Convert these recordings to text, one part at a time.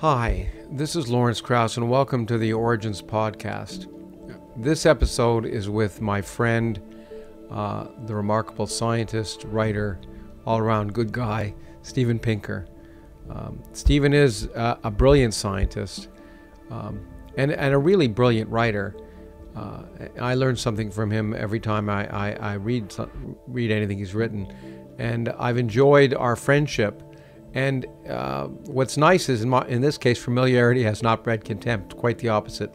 Hi, this is Lawrence Krauss, and welcome to the Origins Podcast. This episode is with my friend, uh, the remarkable scientist, writer, all around good guy, Steven Pinker. Um, Steven is uh, a brilliant scientist um, and, and a really brilliant writer. Uh, I learn something from him every time I, I, I read, read anything he's written. And I've enjoyed our friendship and uh, what's nice is, in, my, in, this case, familiarity has not bred contempt. Quite the opposite.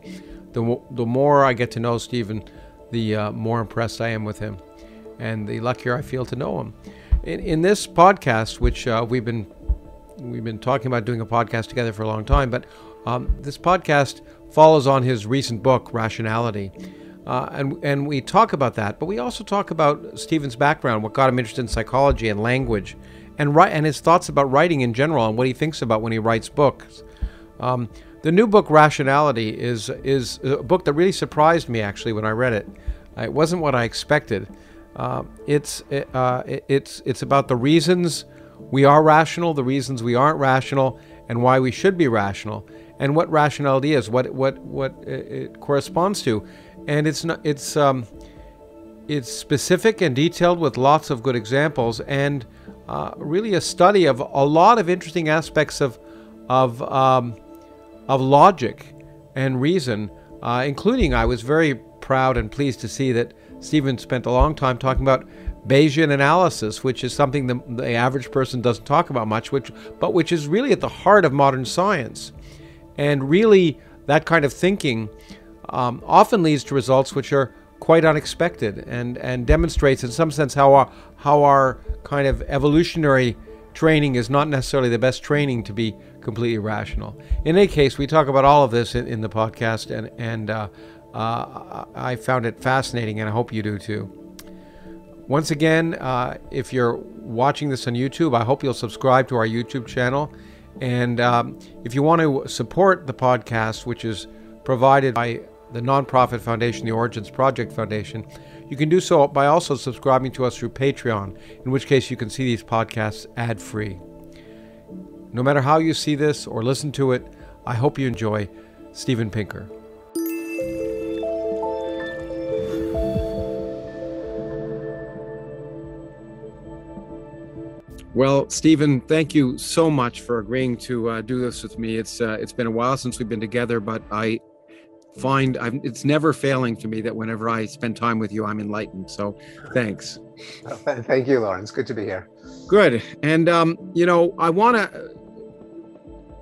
The, the more I get to know Steven, the uh, more impressed I am with him, and the luckier I feel to know him. In, in this podcast, which uh, we've been we've been talking about doing a podcast together for a long time, but um, this podcast follows on his recent book, Rationality. Uh, and, and we talk about that, but we also talk about Steven's background, what got him interested in psychology and language, and write and his thoughts about writing in general and what he thinks about when he writes books. Um, the new book Rationality is is a book that really surprised me actually when I read it. It wasn't what I expected. Uh, it's uh, it's it's about the reasons we are rational, the reasons we aren't rational, and why we should be rational, and what rationality is, what what what it corresponds to, and it's not it's um, it's specific and detailed with lots of good examples and uh, really a study of a lot of interesting aspects of of um, of logic and reason, uh, including I was very proud and pleased to see that Steven spent a long time talking about Bayesian analysis, which is something the, the average person doesn't talk about much, which but which is really at the heart of modern science, and really that kind of thinking um, often leads to results which are quite unexpected and, and demonstrates in some sense how our, how our kind of evolutionary training is not necessarily the best training to be completely rational. In any case, we talk about all of this in, in the podcast, and, and uh, uh, I found it fascinating, and I hope you do too. Once again, uh, if you're watching this on YouTube, I hope you'll subscribe to our YouTube channel. And um, if you want to support the podcast, which is provided by the nonprofit foundation, the Origins Project Foundation, you can do so by also subscribing to us through Patreon, in which case you can see these podcasts ad free. No matter how you see this or listen to it, I hope you enjoy Steven Pinker. Well, Steven, thank you so much for agreeing to uh, do this with me. It's uh, it's been a while since we've been together, but I find I'm, it's never failing to me that whenever I spend time with you, I'm enlightened. So thanks. Thank you, Lawrence. Good to be here. Good. And, um, you know, I want to,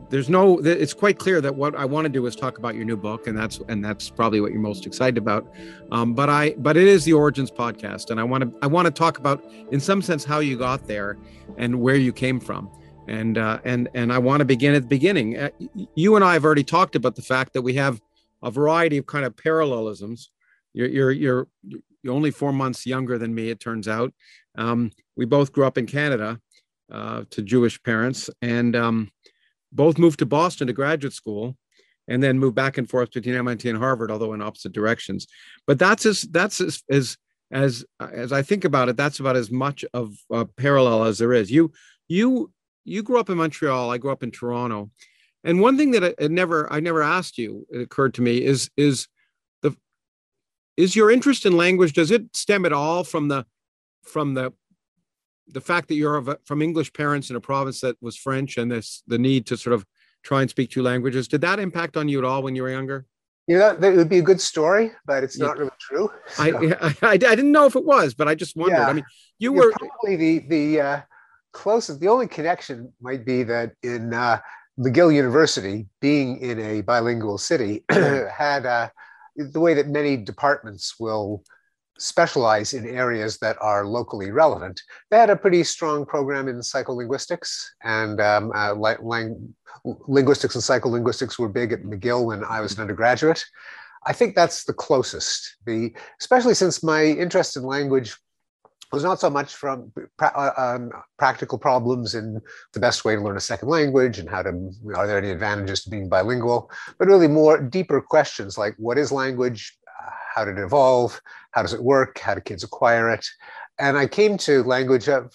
there's no, it's quite clear that what I want to do is talk about your new book. And that's, and that's probably what you're most excited about. Um, but I, but it is the Origins podcast. And I want to, I want to talk about in some sense how you got there and where you came from and uh, and and I want to begin at the beginning. Uh, you and I have already talked about the fact that we have a variety of kind of parallelisms. You're you're you're, you're only four months younger than me, it turns out. Um, we both grew up in Canada uh, to Jewish parents, and um, both moved to Boston to graduate school, and then moved back and forth between MIT and Harvard, although in opposite directions. But that's as that's as as as, as I think about it, that's about as much of a parallel as there is. You you you grew up in Montreal. I grew up in Toronto, and one thing that I, never I never asked you, it occurred to me, is is the is your interest in language? Does it stem at all from the from the the fact that you're of, from English parents in a province that was French, and this the need to sort of try and speak two languages? Did that impact on you at all when you were younger? You know, that it would be a good story, but it's yeah. not really true. So. I, I, I didn't know if it was, but I just wondered. Yeah. I mean, you were probably the the uh, closest. The only connection might be that in uh, McGill University, being in a bilingual city, had uh, the way that many departments will specialize in areas that are locally relevant. They had a pretty strong program in psycholinguistics, and um, uh, lang- linguistics and psycholinguistics were big at McGill when I was an undergraduate. I think that's the closest. The especially since my interest in language was not so much from uh, um, practical problems in the best way to learn a second language and how to are there any advantages to being bilingual but really more deeper questions like what is language uh, how did it evolve how does it work how do kids acquire it and i came to language of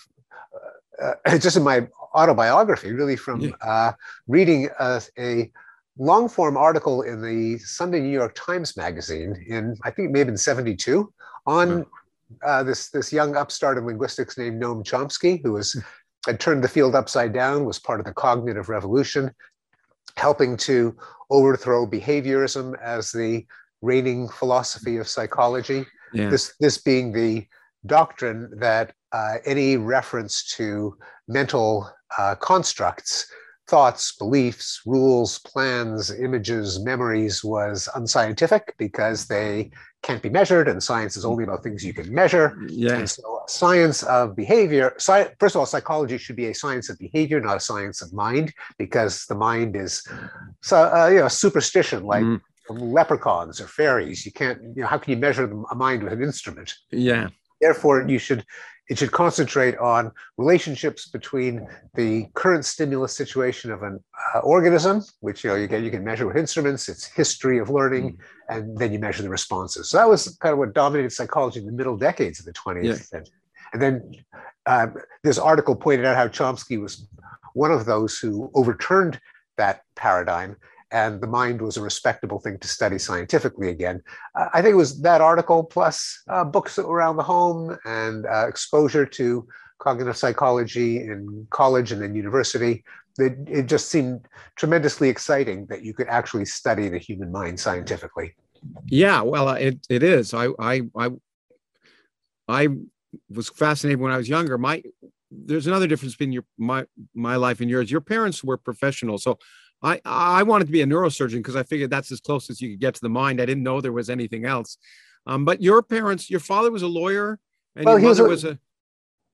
uh, uh just in my autobiography, really from Yeah. uh, reading a, a long form article in the Sunday New York Times magazine in, I think it may have been 72, on uh, this, this young upstart in linguistics named Noam Chomsky, who was, had turned the field upside down, was part of the cognitive revolution, helping to overthrow behaviorism as the reigning philosophy of psychology Yeah. this this being the doctrine that uh, any reference to mental uh, constructs thoughts beliefs rules plans images memories was unscientific because they can't be measured and science is only about things you can measure Yeah. and so science of behavior sci- first of all psychology should be a science of behavior not a science of mind because the mind is so uh, you know superstition like Mm, leprechauns or fairies. You can't, you know, how can you measure a mind with an instrument? yeah. Therefore, you should, it should concentrate on relationships between the current stimulus situation of an uh, organism, which you know you can you can measure with instruments, its history of learning, and then you measure the responses. So that was kind of what dominated psychology in the middle decades of the 20th Yeah. century. And then um, this article pointed out how Chomsky was one of those who overturned that paradigm and the mind was a respectable thing to study scientifically again. Uh, I think it was that article plus uh, books around the home and uh, exposure to cognitive psychology in college and then university. That it just seemed tremendously exciting that you could actually study the human mind scientifically. Yeah, well, uh, it it is. I I I I was fascinated when I was younger. My there's another difference between your my my life and yours. Your parents were professionals, so I I wanted to be a neurosurgeon because I figured that's as close as you could get to the mind. I didn't know there was anything else. Um, but your parents, your father was a lawyer, and Well, your he was a- was a.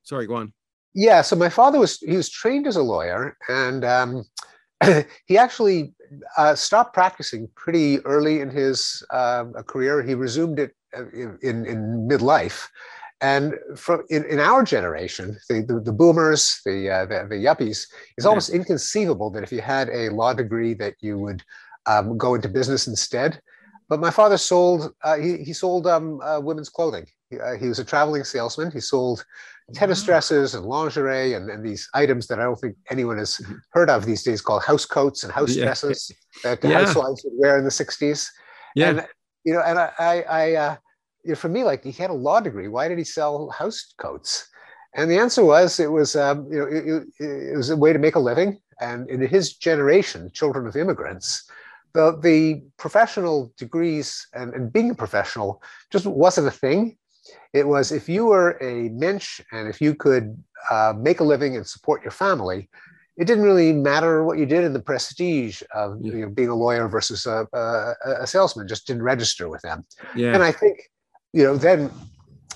Sorry, go on. Yeah, so my father was he was trained as a lawyer, and um, he actually uh, stopped practicing pretty early in his um, career. He resumed it uh, in, in midlife, and from in, in our generation, the the, the boomers, the, uh, the the yuppies, it's Yeah. almost inconceivable that if you had a law degree that you would um, go into business instead. But my father sold uh, he he sold um, uh, women's clothing. He, uh, he was a traveling salesman. He sold tennis Wow. dresses and lingerie and, and these items that I don't think anyone has Mhm. heard of these days called house coats and house Yeah. dresses that Yeah. housewives would wear in the 60s. Yeah, And, you know, and I, I, I uh, you know, for me, like he had a law degree. Why did he sell house coats? And the answer was it was, um, you know, it, it- it was a way to make a living. And in his generation, children of immigrants, the, the professional degrees and, and being a professional just wasn't a thing. It was if you were a mensch and if you could uh, make a living and support your family, it didn't really matter what you did in the prestige of Yeah. you know, being a lawyer versus a, a, a salesman, just didn't register with them. yeah, And I think, you know, then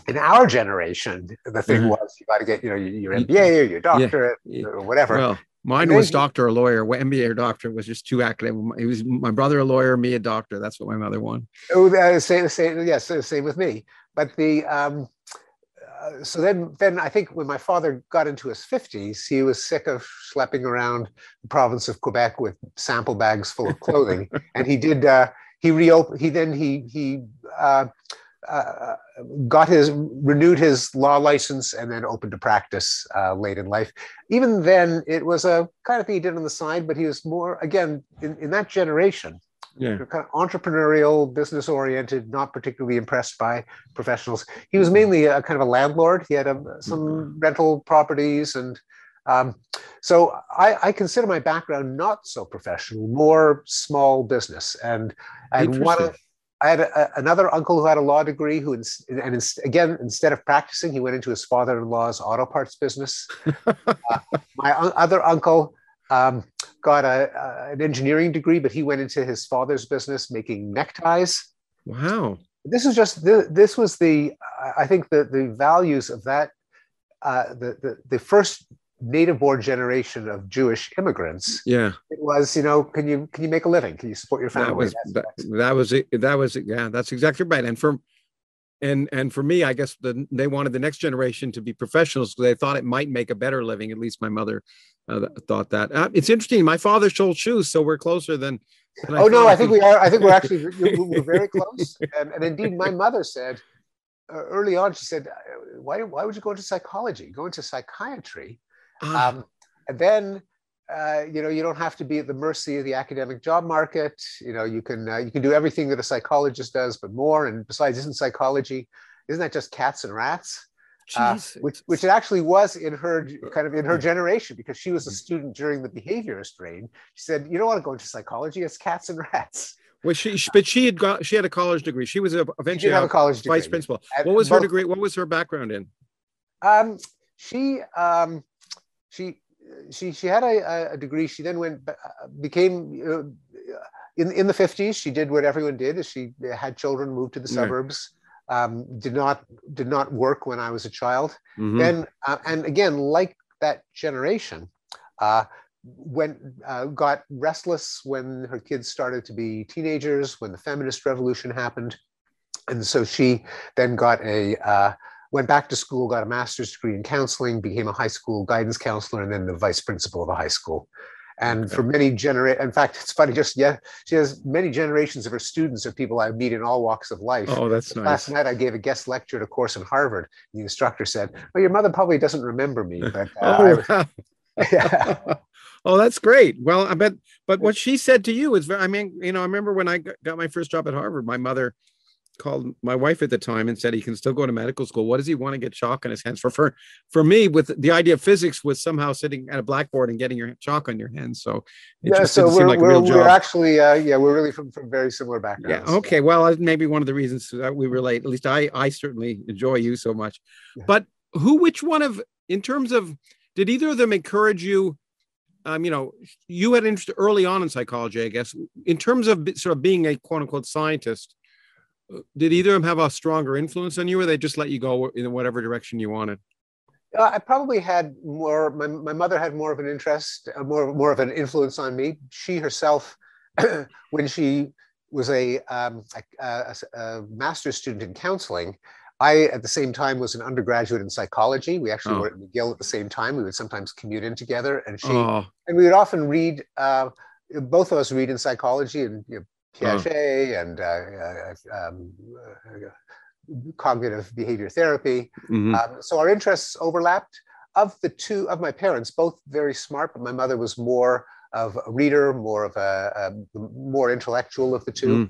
in our generation, the thing Mhm. was you got to get, you know, your, your MBA or your doctorate yeah. or whatever. Well, mine was doctor or lawyer. MBA or doctor was just too academic. It was my brother a lawyer, me a doctor. That's what my mother wanted. Oh, uh, same, same, yes, same with me. But the um, uh, so then, then I think when my father got into his fifties, he was sick of schlepping around the province of Quebec with sample bags full of clothing, and he did. Uh, he reopened. He then he he uh, uh, got his renewed his law license and then opened to practice uh, late in life. Even then, it was a kind of thing he did on the side, but he was more again in, in that generation Yeah, kind of entrepreneurial, business oriented, not particularly impressed by professionals. He was mainly a kind of a landlord. He had a, some rental properties. And um, so I, I consider my background not so professional, more small business. And, and one of, I had a, another uncle who had a law degree who, ins- and ins- again, instead of practicing, he went into his father in law's auto parts business. Uh, my un- other uncle um, got a, a- an engineering degree, but he went into his father's business making neckties. wow. This is just the, this was the I think the the values of that uh, the, the the first native born generation of Jewish immigrants. Yeah, It was you know can you can you make a living? Can you support your family? that was that, that was it. That was it. Yeah, that's exactly right. And for and and for me, I guess the, they wanted the next generation to be professionals because they thought it might make a better living. At least my mother uh, thought that. Uh, it's interesting. My father sold shoes, so we're closer than. than oh no. I think we are. I think we're actually we're, we're very close. And, and indeed, my mother said uh, early on, she said, "Why why would you go into psychology? Go into psychiatry." Ah, Um, and then uh, you know you don't have to be at the mercy of the academic job market. You know you can uh, you can do everything that a psychologist does, but more. And besides, isn't psychology isn't that just cats and rats? Uh, which which it actually was in her kind of in her generation because she was a student during the behaviorist reign. She said, "You don't want to go into psychology; it's cats and rats." Well, she but she had got she had a college degree. She was eventually a, a college vice degree. principal. what was both, her degree? What was her background in? Um, she um, she she she had a, a degree. She then went uh, became uh, in in the fifties. She did what everyone did: is she had children, moved to the suburbs. Um, did not did not work when I was a child. Mm-hmm. Then uh, and again, like that generation, uh, went uh, got restless when her kids started to be teenagers, when the feminist revolution happened, and so she then got a uh, went back to school, got a master's degree in counseling, became a high school guidance counselor, and then the vice principal of a high school. And okay. for many generations, in fact, it's funny, just yeah, she has many generations of her students are people I meet in all walks of life. Oh, that's nice. Last night I gave a guest lecture at a course in Harvard. The instructor said, Well, your mother probably doesn't remember me, but uh, oh, yeah. oh, that's great. Well, I bet, but what she said to you is very, I mean, you know, I remember when I got my first job at Harvard, my mother called my wife at the time and said he can still go to medical school. What does he want to get chalk on his hands for? For for me, with the idea of physics was somehow sitting at a blackboard and getting your chalk on your hands. So yeah, so we're, like we're, we're actually uh, yeah we're really from, from very similar backgrounds. Yeah. Okay. Well, maybe one of the reasons that we relate. At least I I certainly enjoy you so much. Yeah. But who, which one of in terms of did either of them encourage you? Um, you know, you had interest early on in psychology, I guess, in terms of sort of being a quote unquote scientist did either of them have a stronger influence on you or they just let you go in whatever direction you wanted uh, i probably had more my, my mother had more of an interest uh, more more of an influence on me she herself when she was a, um, a, a, a, master's student in counseling i at the same time was an undergraduate in psychology we actually oh. were at mcgill at the same time we would sometimes commute in together and she oh. and we would often read uh, both of us read in psychology and you know, Piaget oh. and uh, uh um, uh, cognitive behavior therapy. Mm-hmm. Um, so our interests overlapped. Of the two, of my parents, both very smart, but my mother was more of a reader, more of a, a more intellectual of the two. Mm.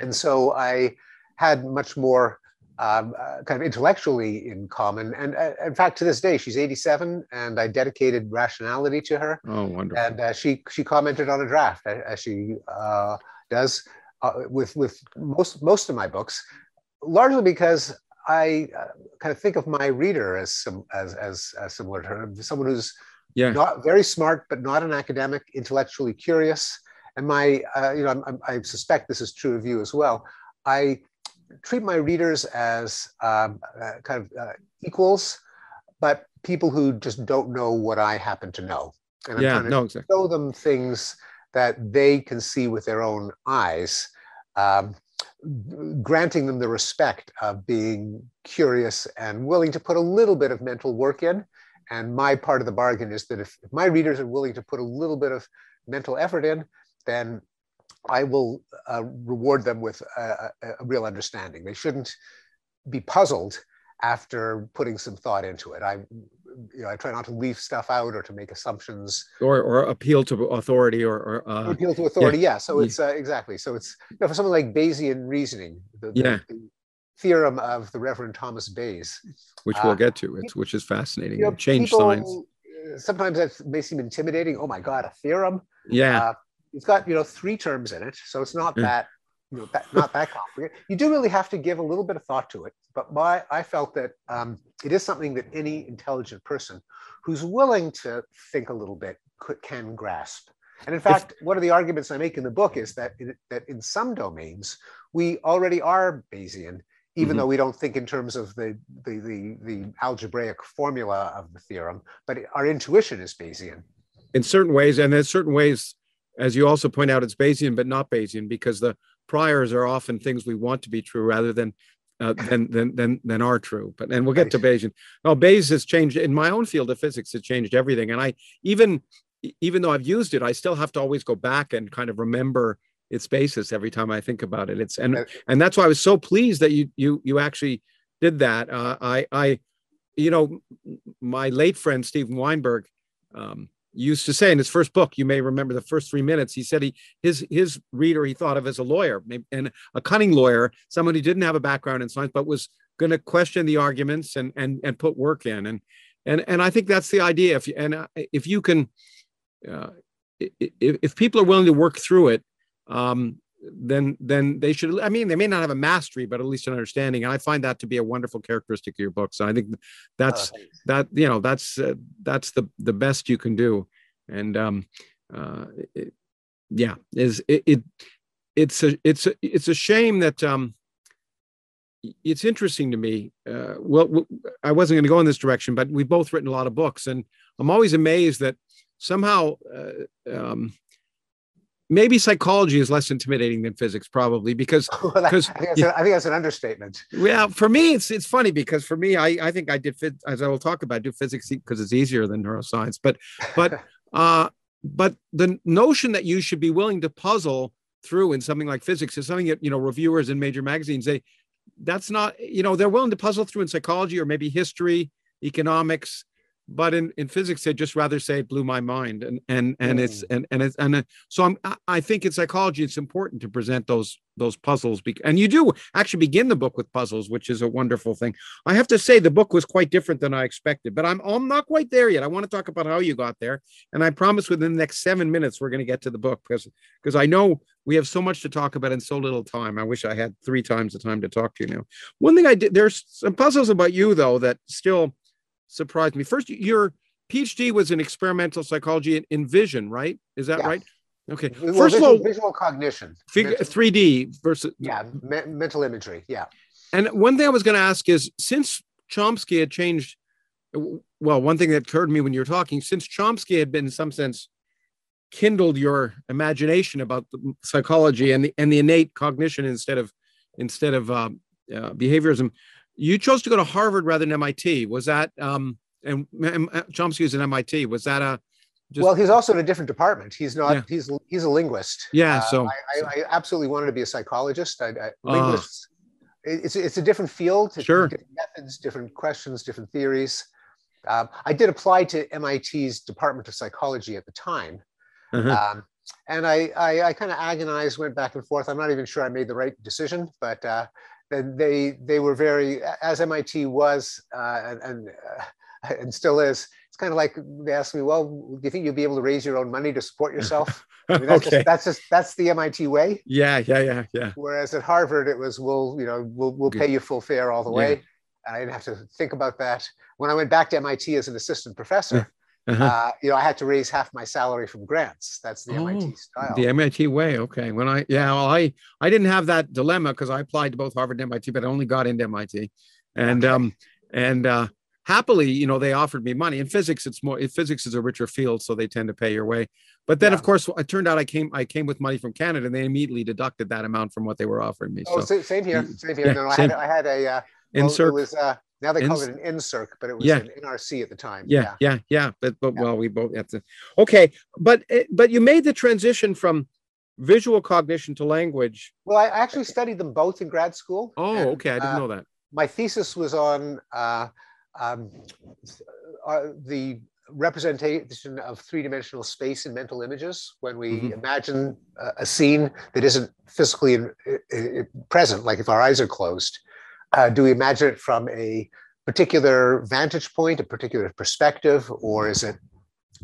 And so I had much more um, uh, kind of intellectually in common. And uh, in fact, to this day, she's 87, and I dedicated rationality to her. Oh, wonderful! And uh, she she commented on a draft as she uh, does uh, with with most most of my books, largely because I uh, kind of think of my reader as some as, as, as similar to her, someone who's yeah. not very smart but not an academic, intellectually curious. And my, uh, you know, i i suspect this is true of you as well. I treat my readers as um, uh, kind of uh, equals, but people who just don't know what I happen to know. And I'm yeah, trying to no, exactly. show them things that they can see with their own eyes, um, granting them the respect of being curious and willing to put a little bit of mental work in. And my part of the bargain is that if, if my readers are willing to put a little bit of mental effort in, then I will uh, reward them with a, a, a, real understanding. They shouldn't be puzzled after putting some thought into it. I you know, I try not to leave stuff out or to make assumptions or or appeal to authority or, or uh, appeal to authority. Yeah, yeah. so it's uh, exactly so it's you know, for something like Bayesian reasoning. The, yeah. The, the theorem of the Reverend Thomas Bayes, which we'll uh, get to, it's, which is fascinating. You know, change people, science. Uh, sometimes that may seem intimidating. Oh my God, a theorem! Yeah, uh, it's got you know three terms in it, so it's not yeah. that you know, that, not that complicated. You do really have to give a little bit of thought to it. But my, I felt that um, it is something that any intelligent person who's willing to think a little bit could, can grasp. And in fact, if, one of the arguments I make in the book is that in, that in some domains we already are Bayesian, even mm-hmm. though we don't think in terms of the, the, the, the algebraic formula of the theorem, but our intuition is Bayesian. In certain ways, and in certain ways, as you also point out, it's Bayesian, but not Bayesian because the priors are often things we want to be true rather than uh, than, than than than are true. But and we'll get to Bayesian. Well, Bayes has changed in my own field of physics. It changed everything, and I even even though I've used it, I still have to always go back and kind of remember its basis every time I think about it. It's and and that's why I was so pleased that you you you actually did that. Uh, I I you know my late friend Steven Weinberg um, used to say in his first book, you may remember the first three minutes, he said he his his reader he thought of as a lawyer and a cunning lawyer, someone who didn't have a background in science but was going to question the arguments and and and put work in and and and I think that's the idea. If you, and uh, if you can, uh, if, if people are willing to work through it, um, then then they should. I mean, they may not have a mastery, but at least an understanding. And I find that to be a wonderful characteristic of your books. And I think that's oh, that you know that's uh, that's the the best you can do. And um, uh, it, yeah, is it, it it's a it's a it's a shame that um it's interesting to me. Uh, well, I wasn't going to go in this direction, but we've both written a lot of books, and I'm always amazed that somehow uh, um, maybe psychology is less intimidating than physics, probably because because I, I, think that's an understatement. Yeah, for me, it's it's funny because for me, I I think I did fit as I will talk about, do physics because it's easier than neuroscience, but but uh, but the notion that you should be willing to puzzle through in something like physics is something that you know reviewers in major magazines they that's not you know they're willing to puzzle through in psychology or maybe history economics but in, in physics they'd just rather say it blew my mind and and and mm. it's and and it's and uh, so i'm i think in psychology it's important to present those those puzzles and you do actually begin the book with puzzles which is a wonderful thing. I have to say the book was quite different than i expected but i'm i'm not quite there yet. I want to talk about how you got there and i promise within the next seven minutes we're going to get to the book because because i know we have so much to talk about in so little time. I wish i had three times the time to talk to you now. One thing i did there's some puzzles about you though that still surprised me. First, your PhD was in experimental psychology in vision, right? Is that yeah. right? Okay. Well, First visual, of all, visual cognition, figure, 3D versus yeah, me- mental imagery. Yeah. And one thing I was going to ask is, since Chomsky had changed, well, one thing that occurred to me when you were talking, since Chomsky had been in some sense kindled your imagination about psychology and the and the innate cognition instead of instead of uh, uh, behaviorism, you chose to go to Harvard rather than MIT. Was that um, and, and Chomsky is an MIT? Was that a just, well, he's also in a different department. He's not. Yeah. He's he's a linguist. Yeah. Uh, so I, I, I, absolutely wanted to be a psychologist. I, I, uh, linguists. It's it's a different field. Sure. Different methods, different questions, different theories. Um, I did apply to MIT's Department of Psychology at the time, uh-huh. um, and I I, I kind of agonized, went back and forth. I'm not even sure I made the right decision, but uh, they they were very as MIT was uh, and and, uh, and, still is. It's kind of like they asked me, well, do you think you'll be able to raise your own money to support yourself? I mean, that's, okay. just, that's just that's the MIT way. Yeah, yeah, yeah, yeah. Whereas at Harvard, it was we'll you know we'll we'll pay you full fare all the way. Yeah. And I didn't have to think about that. When I went back to MIT as an assistant professor, uh-huh. Uh, you know, I had to raise half my salary from grants. That's the oh, MIT style. The MIT way. Okay. When I, yeah, well, I, I didn't have that dilemma because I applied to both Harvard and MIT, but I only got into MIT. And, okay. um, and, uh, happily, you know, they offered me money in physics. It's more, physics is a richer field, so they tend to pay your way. But then, yeah. of course, it turned out I came, I came with money from Canada, and they immediately deducted that amount from what they were offering me. Oh, so, same here, same here. Yeah, no, no, same. I had, I had a, uh, well, it was, uh, now they call it an NSERC, but it was yeah. an NRC at the time. Yeah, yeah, yeah. yeah. But but yeah. well, we both have to. Okay, but eh, but you made the transition from visual cognition to language. Well, I actually studied them both in grad school. Oh, and, okay, I didn't uh, know that. My thesis was on uh, um, uh, the representation of three-dimensional space in mental images when we mm-hmm. imagine a, a, scene that isn't physically in, in, in present, like if our eyes are closed uh, do we imagine it from a particular vantage point, a particular perspective, or is it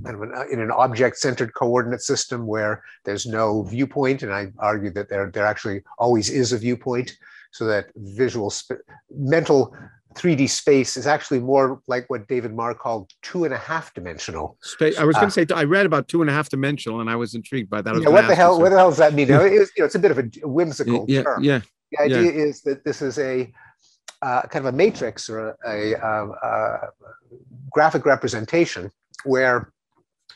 kind of an, uh, in an object-centered coordinate system where there's no viewpoint? And I argue that there, there actually always is a viewpoint, so that visual, sp- mental 3D space is actually more like what David Marr called two and a half dimensional. Space. I was going to uh, say I read about two and a half dimensional, and I was intrigued by that. Yeah, what the hell? What the hell does that mean? it was, you know, it's a bit of a whimsical yeah, term. Yeah. The idea yeah. is that this is a uh, kind of a matrix or a, a, a, graphic representation where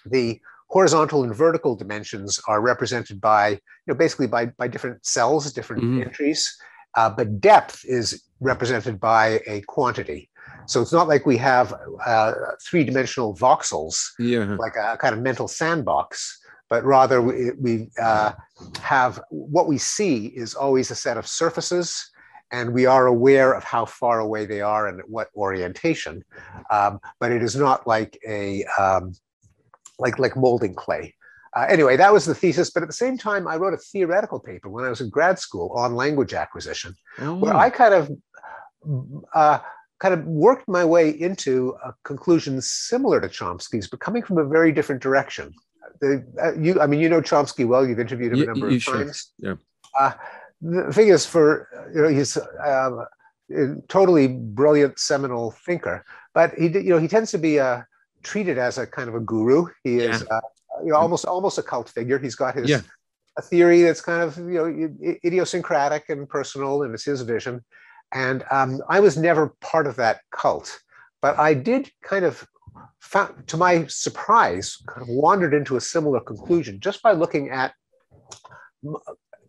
the horizontal and vertical dimensions are represented by, you know, basically by, by different cells, different mm-hmm. entries, uh, but depth is represented by a quantity. So it's not like we have uh, three-dimensional voxels, yeah. like a kind of mental sandbox, but rather we, we uh, have what we see is always a set of surfaces and we are aware of how far away they are and what orientation. Um, but it is not like a, um, like like molding clay. Uh, anyway, that was the thesis. But at the same time, I wrote a theoretical paper when I was in grad school on language acquisition, Oh, where I kind of uh, kind of worked my way into a conclusion similar to Chomsky's, but coming from a very different direction. The, uh, you, I mean, you know Chomsky well. You've interviewed him a number you of sure. times. Yeah. The thing is, for you know, he's um, a totally brilliant, seminal thinker, but he, you know, he tends to be uh, treated as a kind of a guru. He is, uh, you know, almost almost a cult figure. He's got his Yeah. a theory that's kind of you know idiosyncratic and personal, and it's his vision. And um, I was never part of that cult, but I did kind of, found, to my surprise, kind of wandered into a similar conclusion just by looking at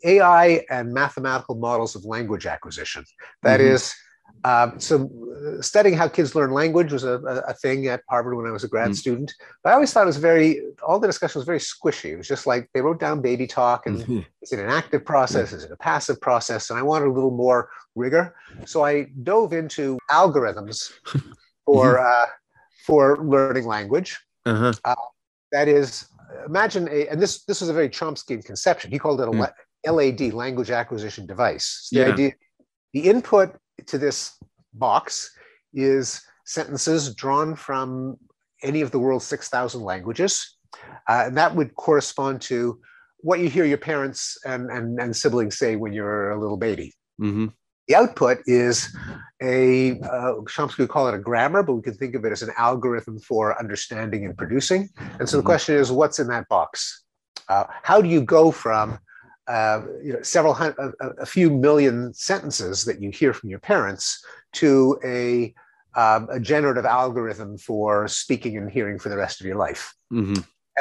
AI and mathematical models of language acquisition. That Mhm. is, um, so uh, studying how kids learn language was a, a, thing at Harvard when I was a grad Mm. student. But I always thought it was very, all the discussion was very squishy. It was just like they wrote down baby talk and Mhm. is it an active process? Is it a passive process? And I wanted a little more rigor. So I dove into algorithms for, uh, for learning language. Uh-huh. That is, imagine a, and this, this was a very Chomskyan conception. He called it a Mm. La- LAD, language acquisition device. The Yeah. idea, the input to this box is sentences drawn from any of the world's 6,000 languages. Uh, and that would correspond to what you hear your parents and, and, and siblings say when you're a little baby. hmm The output is a, uh, Chomsky would call it a grammar, but we can think of it as an algorithm for understanding and producing. And so the Mhm. question is, what's in that box? Uh, how do you go from uh, you know, several hundred, a, a- few million sentences that you hear from your parents to a, um, a generative algorithm for speaking and hearing for the rest of your life? hmm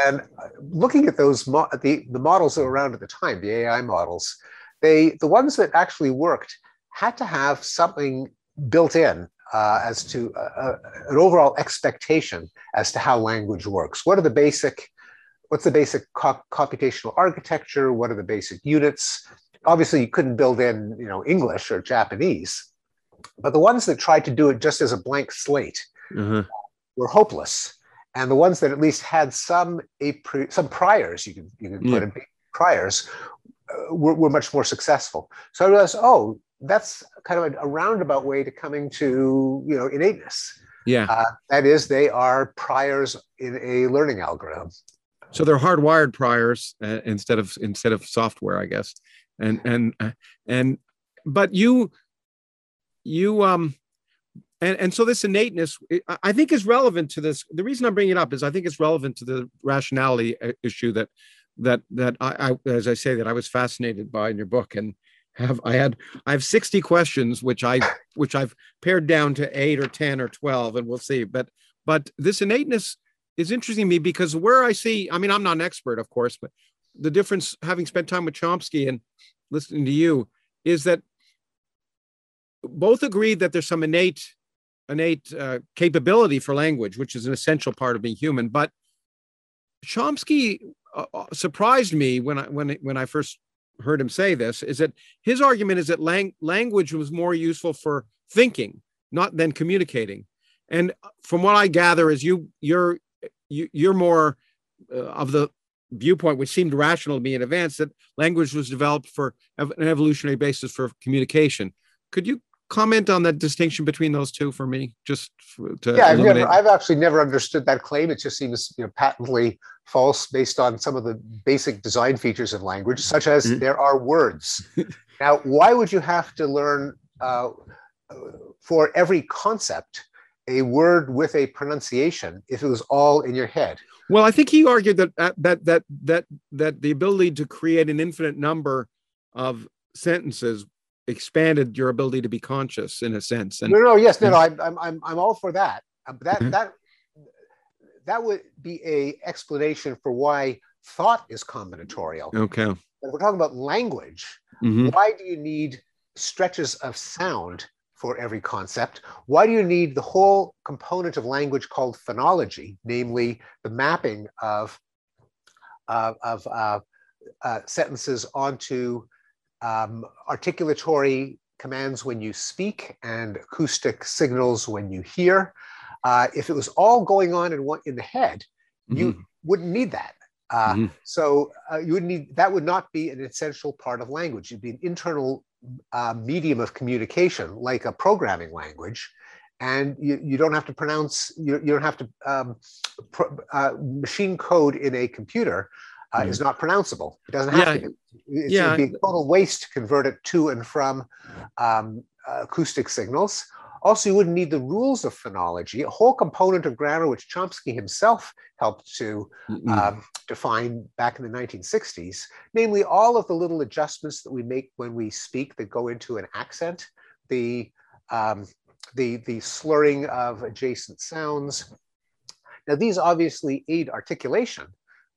And uh, looking at those mo- the the models that were around at the time, the AI models, they the ones that actually worked had to have something built in uh, as to uh, uh, an overall expectation as to how language works. What are the basic what's the basic co- computational architecture? What are the basic units? Obviously, you couldn't build in you know English or Japanese, but the ones that tried to do it just as a blank slate Uh-huh. were hopeless. And the ones that at least had some a some priors, you can you can put in priors, uh, were, were much more successful. So I realized, oh, that's kind of a, a roundabout way to coming to you know innateness. Yeah. Uh, that is, they are priors in a learning algorithm. So they're hardwired priors uh, instead of instead of software, I guess. And and uh, and but you you um and and so this innateness I- think is relevant to this. The reason I'm bringing it up is I think it's relevant to the rationality uh, issue that that that I, I as I say that I was fascinated by in your book and have I had I have 60 questions which I which I've pared down to 8 or 10 or 12 and we'll see but but this innateness is interesting to me because where I see, I mean, I'm not an expert, of course, but the difference having spent time with Chomsky and listening to you is that both agreed that there's some innate innate uh, capability for language, which is an essential part of being human. But Chomsky uh, uh, surprised me when I when when I first heard him say this. Is that his argument is that lang- language was more useful for thinking, not than communicating. And from what I gather, is you you're you, you're more uh, of the viewpoint, which seemed rational to me in advance, that language was developed for ev- an evolutionary basis for communication. Could you comment on that distinction between those two for me, just for, to yeah, I've, never, I've actually never understood that claim. It just seems you know, patently false based on some of the basic design features of language, such as Mhm. there are words. now, why would you have to learn uh, for every concept a word with a pronunciation if it was all in your head? Well, I think he argued that uh, that that that that the ability to create an infinite number of sentences expanded your ability to be conscious in a sense. And no, no, yes, no, no, I'm, I'm, I'm, all for that. But that, Mhm. that, that would be a explanation for why thought is combinatorial. okay, But if we're talking about language, Mhm. why do you need stretches of sound for every concept? Why do you need the whole component of language called phonology, namely the mapping of, uh, of uh, uh, sentences onto um, articulatory commands when you speak and acoustic signals when you hear? Uh, if it was all going on in, one, in the head, you Mhm. wouldn't need that. Uh, mm-hmm. So uh, you would need that would not be an essential part of language. It'd be an internal uh, medium of communication, like a programming language, and you, you don't have to pronounce. You, you don't have to um, pro, uh, machine code in a computer. Mm-hmm. Is not pronounceable. It doesn't have yeah. to. Be. It's, yeah. It'd be total waste to convert it to and from um, acoustic signals also, you wouldn't need the rules of phonology, a whole component of grammar which Chomsky himself helped to um, define back in the 1960s, namely all of the little adjustments that we make when we speak that go into an accent, the, um, the, the slurring of adjacent sounds. Now, these obviously aid articulation,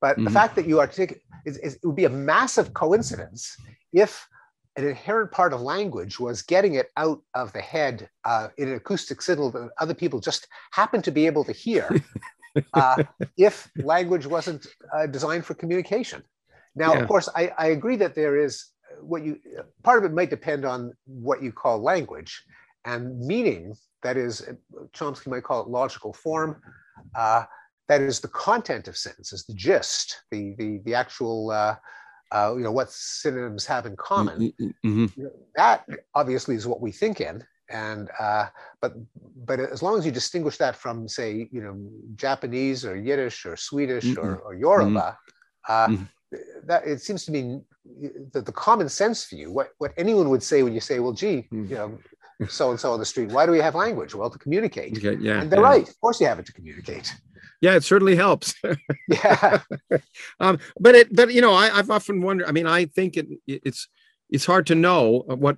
but mm-hmm. the fact that you articulate, is it would be a massive coincidence if an inherent part of language was getting it out of the head uh, in an acoustic signal that other people just happen to be able to hear uh, if language wasn't uh, designed for communication. Now, yeah. of course, I, I, agree that there is what you, part of it might depend on what you call language and meaning, that is, Chomsky might call it logical form. Uh, that is the content of sentences, the gist, the, the, the actual uh, you know, what synonyms have in common. Mm-hmm. mm-hmm. You know, that obviously is what we think in. And uh, but but as long as you distinguish that from say you know Japanese or Yiddish or Swedish mm-hmm. or, or Yoruba, mm-hmm. uh, mm-hmm. that it seems to me that the common sense view, what what anyone would say when you say, well, gee, mm. you know, so and so on the street, why do we have language? Well, to communicate. Okay, yeah, and they're yeah. right. Of course, you have it to communicate yeah, it certainly helps. yeah. um, but it, but you know, I, have often wondered. I mean, I think it, it's it's hard to know what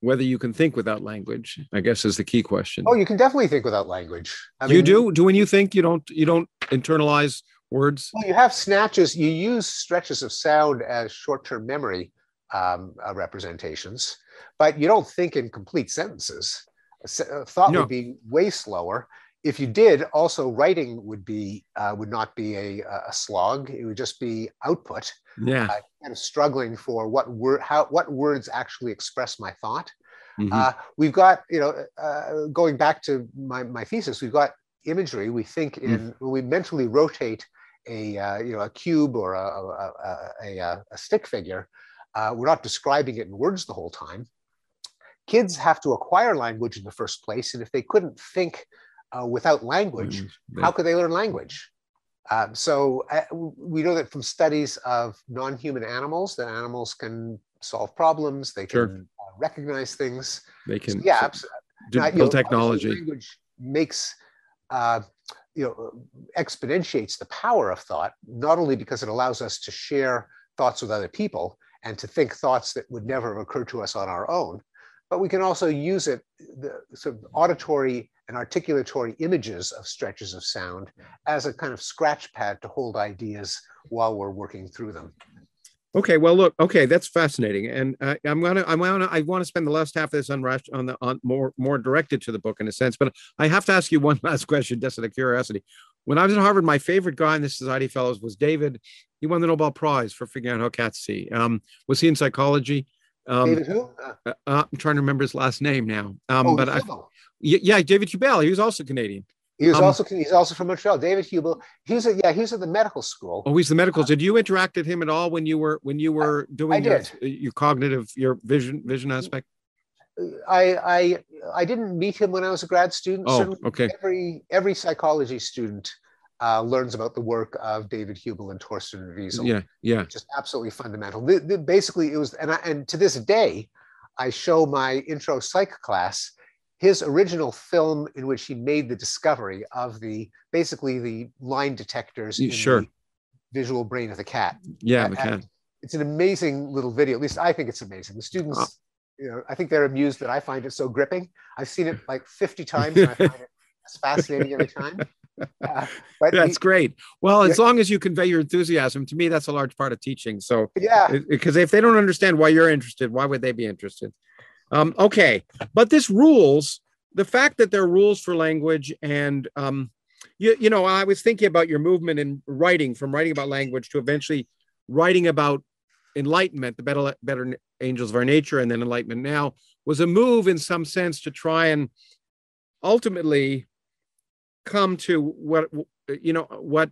whether you can think without language. I guess is the key question. Oh, you can definitely think without language. I you mean, do. Do when you think you don't you don't internalize words? Well, you have snatches. You use stretches of sound as short-term memory um, uh, representations, but you don't think in complete sentences. A thought no. would be way slower if you did, also writing would be uh, would not be a, a slog. It would just be output. Yeah, uh, kind of struggling for what word how what words actually express my thought. Mm-hmm. Uh, we've got you know uh, going back to my my thesis, we've got imagery. We think in mm. when we mentally rotate a uh, you know a cube or a a, a, a, a stick figure. Uh, we're not describing it in words the whole time. Kids have to acquire language in the first place, and if they couldn't think uh, without language, mm-hmm. how could they learn language? Um, so uh, we know that from studies of non-human animals that animals can solve problems, they can sure. uh, recognize things. They can, so, yeah, absolutely. Now, you know, technology. Language makes uh, you know exponentiates the power of thought, not only because it allows us to share thoughts with other people and to think thoughts that would never have occurred to us on our own, but we can also use it, the sort of auditory and articulatory images of stretches of sound as a kind of scratch pad to hold ideas while we're working through them. Okay, well, look, okay, that's fascinating, and uh, I'm gonna, I want to, I want to spend the last half of this on on the on more more directed to the book in a sense, but I have to ask you one last question, just out of curiosity. When I was at Harvard, my favorite guy in the Society Fellows was David. He won the Nobel Prize for figuring out how cats see. Um, was he in psychology? Um, David who? Uh, uh, I'm trying to remember his last name now. Um, oh, but I, yeah, David Hubel. He was also Canadian. He was um, also he's also from Montreal. David Hubel. He's a yeah. He's at the medical school. Oh, he's the medical. Did you interact with him at all when you were when you were doing your, your cognitive your vision vision aspect? I I I didn't meet him when I was a grad student. Oh, okay. Every every psychology student uh, learns about the work of David Hubel and Torsten Wiesel. Yeah, yeah. Just absolutely fundamental. The, the, basically, it was, and I, and to this day, I show my intro psych class his original film in which he made the discovery of the basically the line detectors in sure. the visual brain of the cat. Yeah, the cat. It's an amazing little video. At least I think it's amazing. The students, you know, I think they're amused that I find it so gripping. I've seen it like 50 times and I find it as fascinating every time. That's he, great. Well, as long as you convey your enthusiasm, to me, that's a large part of teaching. So, yeah, because if they don't understand why you're interested, why would they be interested? Um, okay, but this rules the fact that there are rules for language and um, you, you know i was thinking about your movement in writing from writing about language to eventually writing about enlightenment the better, better angels of our nature and then enlightenment now was a move in some sense to try and ultimately come to what you know what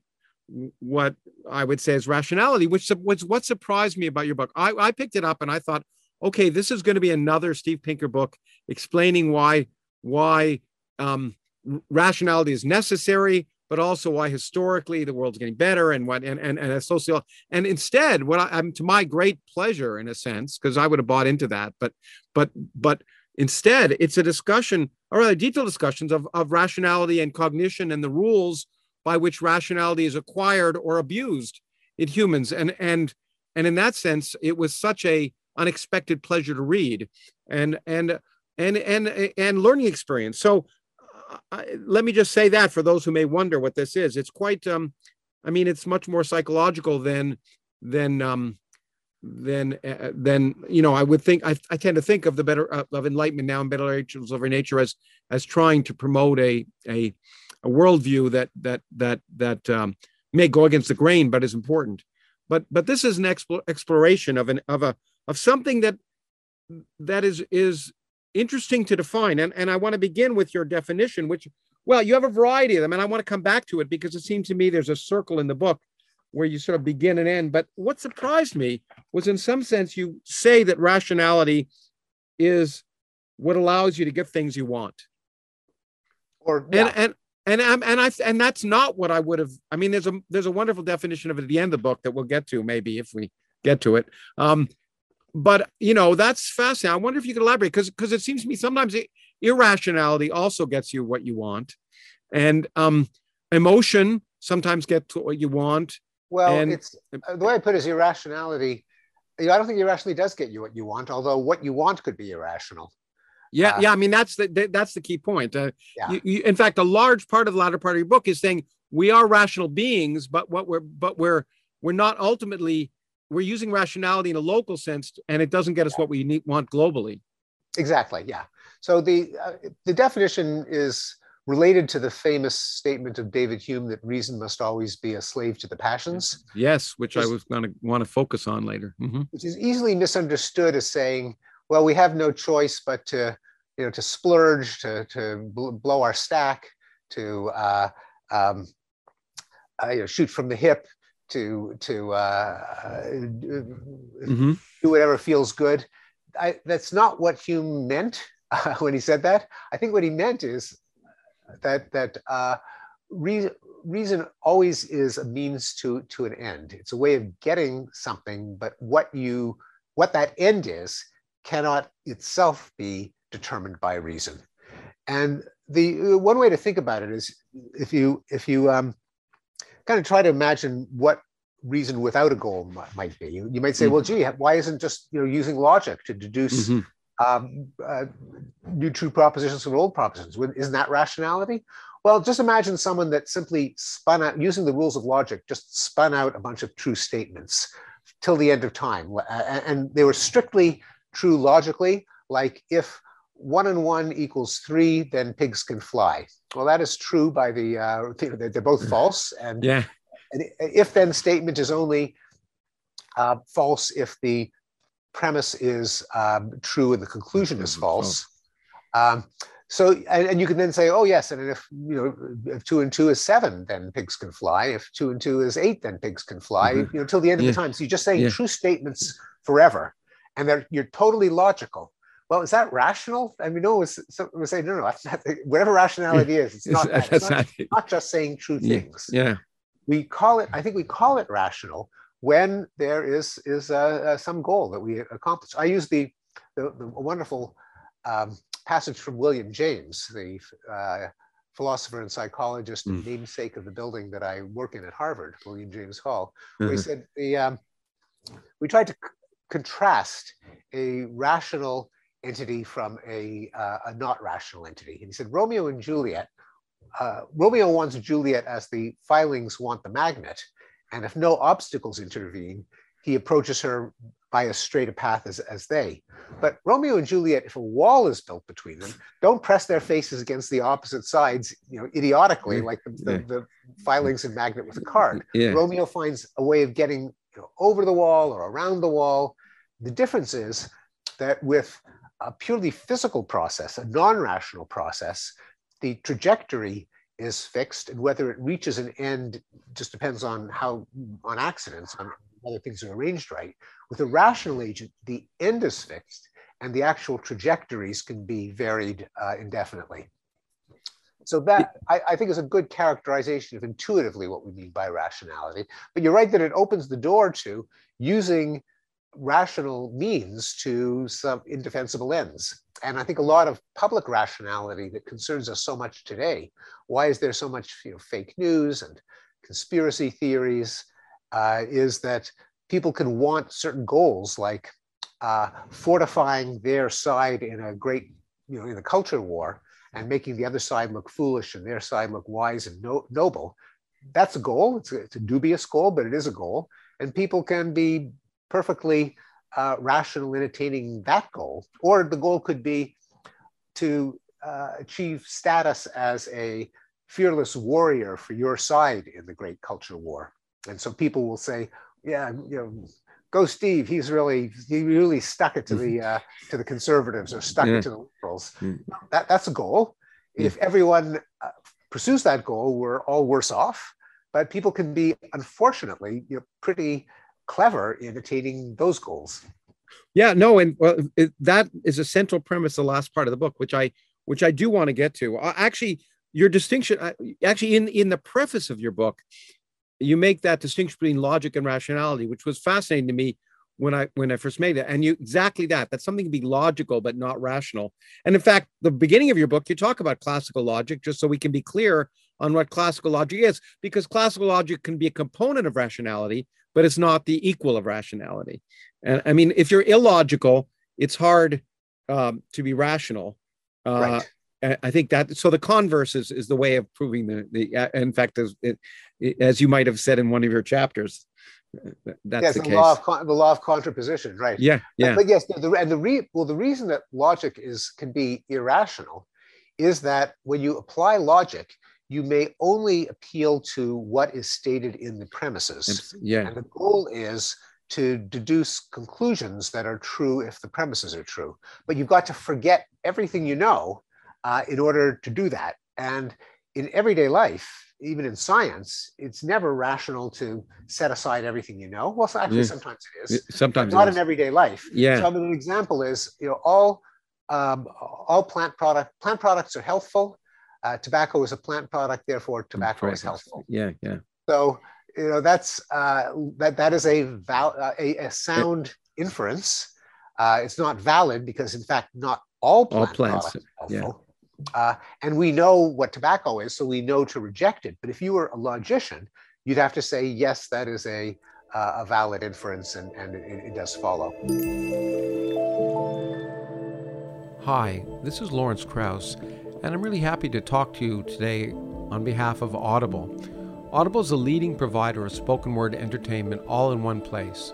what I would say is rationality, which was what surprised me about your book. I, I picked it up and I thought, okay, this is going to be another Steve Pinker book explaining why why um, rationality is necessary, but also why historically the world's getting better and what and and, and a social and instead what I, am to my great pleasure in a sense because I would have bought into that, but but but instead it's a discussion or rather detailed discussions of, of rationality and cognition and the rules by which rationality is acquired or abused in humans. And and and in that sense it was such a unexpected pleasure to read and and and and and learning experience. So uh, let me just say that for those who may wonder what this is it's quite um i mean it's much more psychological than than um than uh, than you know i would think I, I tend to think of the better uh, of enlightenment now and better angels of our nature as as trying to promote a a a worldview that that that that um, may go against the grain, but is important. But but this is an exploration of an of a of something that that is is interesting to define. And and I want to begin with your definition, which well, you have a variety of them, and I want to come back to it because it seems to me there's a circle in the book where you sort of begin and end. But what surprised me was, in some sense, you say that rationality is what allows you to get things you want. Or yeah. and and and um, and I and that's not what I would have. I mean, there's a there's a wonderful definition of it at the end of the book that we'll get to maybe if we get to it. Um, but you know that's fascinating. I wonder if you could elaborate because because it seems to me sometimes it, irrationality also gets you what you want, and um, emotion sometimes gets what you want. Well, and, it's uh, the way I put it is irrationality. I don't think irrationality does get you what you want, although what you want could be irrational. Yeah, uh, yeah. I mean, that's the that's the key point. Uh, yeah. You, you, in fact, a large part of the latter part of your book is saying we are rational beings, but what we're but we're we're not ultimately we're using rationality in a local sense, and it doesn't get us yeah. what we need want globally. Exactly. Yeah. So the uh, the definition is related to the famous statement of David Hume that reason must always be a slave to the passions. Yes, which I was going to want to focus on later. Mm-hmm. Which is easily misunderstood as saying, well, we have no choice but to you know, to splurge, to, to blow our stack, to uh, um, uh, you know, shoot from the hip, to to uh, mm-hmm. do whatever feels good. I, that's not what Hume meant uh, when he said that. I think what he meant is that that uh, reason, reason always is a means to to an end. It's a way of getting something, but what you what that end is cannot itself be determined by reason. And the uh, one way to think about it is if you if you um, kind of try to imagine what reason without a goal might be, you, you might say, mm-hmm. well, gee, why isn't just you know using logic to deduce mm-hmm. Um, uh, new true propositions from old propositions? Isn't that rationality? Well, just imagine someone that simply spun out using the rules of logic, just spun out a bunch of true statements till the end of time, and they were strictly true logically. Like if one and one equals three, then pigs can fly. Well, that is true by the, uh, they're both false. And, yeah. and if then statement is only uh, false if the premise is um, true and the conclusion is false. Um, so, and, and, you can then say, oh yes, and if you know if two and two is seven, then pigs can fly. If two and two is eight, then pigs can fly. Mm-hmm. You know, till the end of the time. So you're just saying yeah. true statements forever, and they're you're totally logical well, is that rational? And we know was we say, no, no, that's not, whatever rationality is, it's not that. It's not, not, just saying true things. Yeah. We call it, I think we call it rational when there is is uh, uh, some goal that we accomplish. I use the, the, the wonderful um, passage from William James, the uh, philosopher and psychologist, mm. namesake of the building that I work in at Harvard, William James Hall, where mm-hmm. he said, the, um, we tried to c- contrast a rational entity from a, uh, a not rational entity. And he said Romeo and Juliet, uh, Romeo wants Juliet as the filings want the magnet. And if no obstacles intervene, he approaches her by as straight a path as, as they. But Romeo and Juliet, if a wall is built between them, don't press their faces against the opposite sides, you know, idiotically, like the, the, the filings and magnet with a card. Yeah. Romeo finds a way of getting you know, over the wall or around the wall. The difference is that with a purely physical process, a non rational process, the trajectory is fixed, and whether it reaches an end just depends on how on accidents, on whether things are arranged right. With a rational agent, the end is fixed, and the actual trajectories can be varied uh, indefinitely. So that I, I, think is a good characterization of intuitively what we mean by rationality. But you're right that it opens the door to using rational means to some indefensible ends. And I think a lot of public rationality that concerns us so much today, why is there so much you know, fake news and conspiracy theories, uh, is that people can want certain goals like uh, fortifying their side in a great, you know, in a culture war and making the other side look foolish and their side look wise and no, noble. That's a goal. It's a, it's a dubious goal, but it is a goal. And people can be perfectly uh, rational in attaining that goal. Or the goal could be to uh, achieve status as a fearless warrior for your side in the great culture war. And so people will say, yeah, you know, go Steve. He's really he really stuck it to the uh, to the conservatives or stuck yeah. it to the liberals. Mm. That that's a goal. Yeah. If everyone uh, pursues that goal, we're all worse off. But people can be, unfortunately, you know, pretty clever in attaining those goals. Yeah, no, and well, it, that is a central premise. The last part of the book, which I which I do want to get to. Uh, actually, your distinction, uh, actually, in in the preface of your book, you make that distinction between logic and rationality, which was fascinating to me when I when I first made it. And you exactly that. That's something to be logical but not rational. And in fact, the beginning of your book, you talk about classical logic, just so we can be clear on what classical logic is, because classical logic can be a component of rationality, but it's not the equal of rationality. And I mean, if you're illogical, it's hard um, to be rational. Uh, right. I think that so the converse is, is the way of proving the, the uh, in fact as it, as you might have said in one of your chapters that's yes, the, the law of the law of contraposition right yeah yeah but, but yes the, and the re, well the reason that logic is can be irrational is that when you apply logic you may only appeal to what is stated in the premises. Yeah. And the goal is to deduce conclusions that are true if the premises are true. But you've got to forget everything you know uh, in order to do that. And in everyday life, even in science, it's never rational to set aside everything you know. Well, actually, yeah. sometimes it is. Sometimes not in everyday life. Yeah. So I mean, an example is you know all um, all plant product plant products are healthful uh, tobacco is a plant product, therefore tobacco is healthful. Yeah, yeah. So you know that's uh, that that is a val- uh, a, a, sound yeah. inference. Uh, it's not valid because in fact not all plant all plants products are healthful. Yeah. Uh, and we know what tobacco is, so we know to reject it. But if you were a logician, you'd have to say yes, that is a uh, a valid inference, and, and it, it does follow. Hi, this is Lawrence Krauss and I'm really happy to talk to you today on behalf of Audible. Audible is a leading provider of spoken word entertainment all in one place.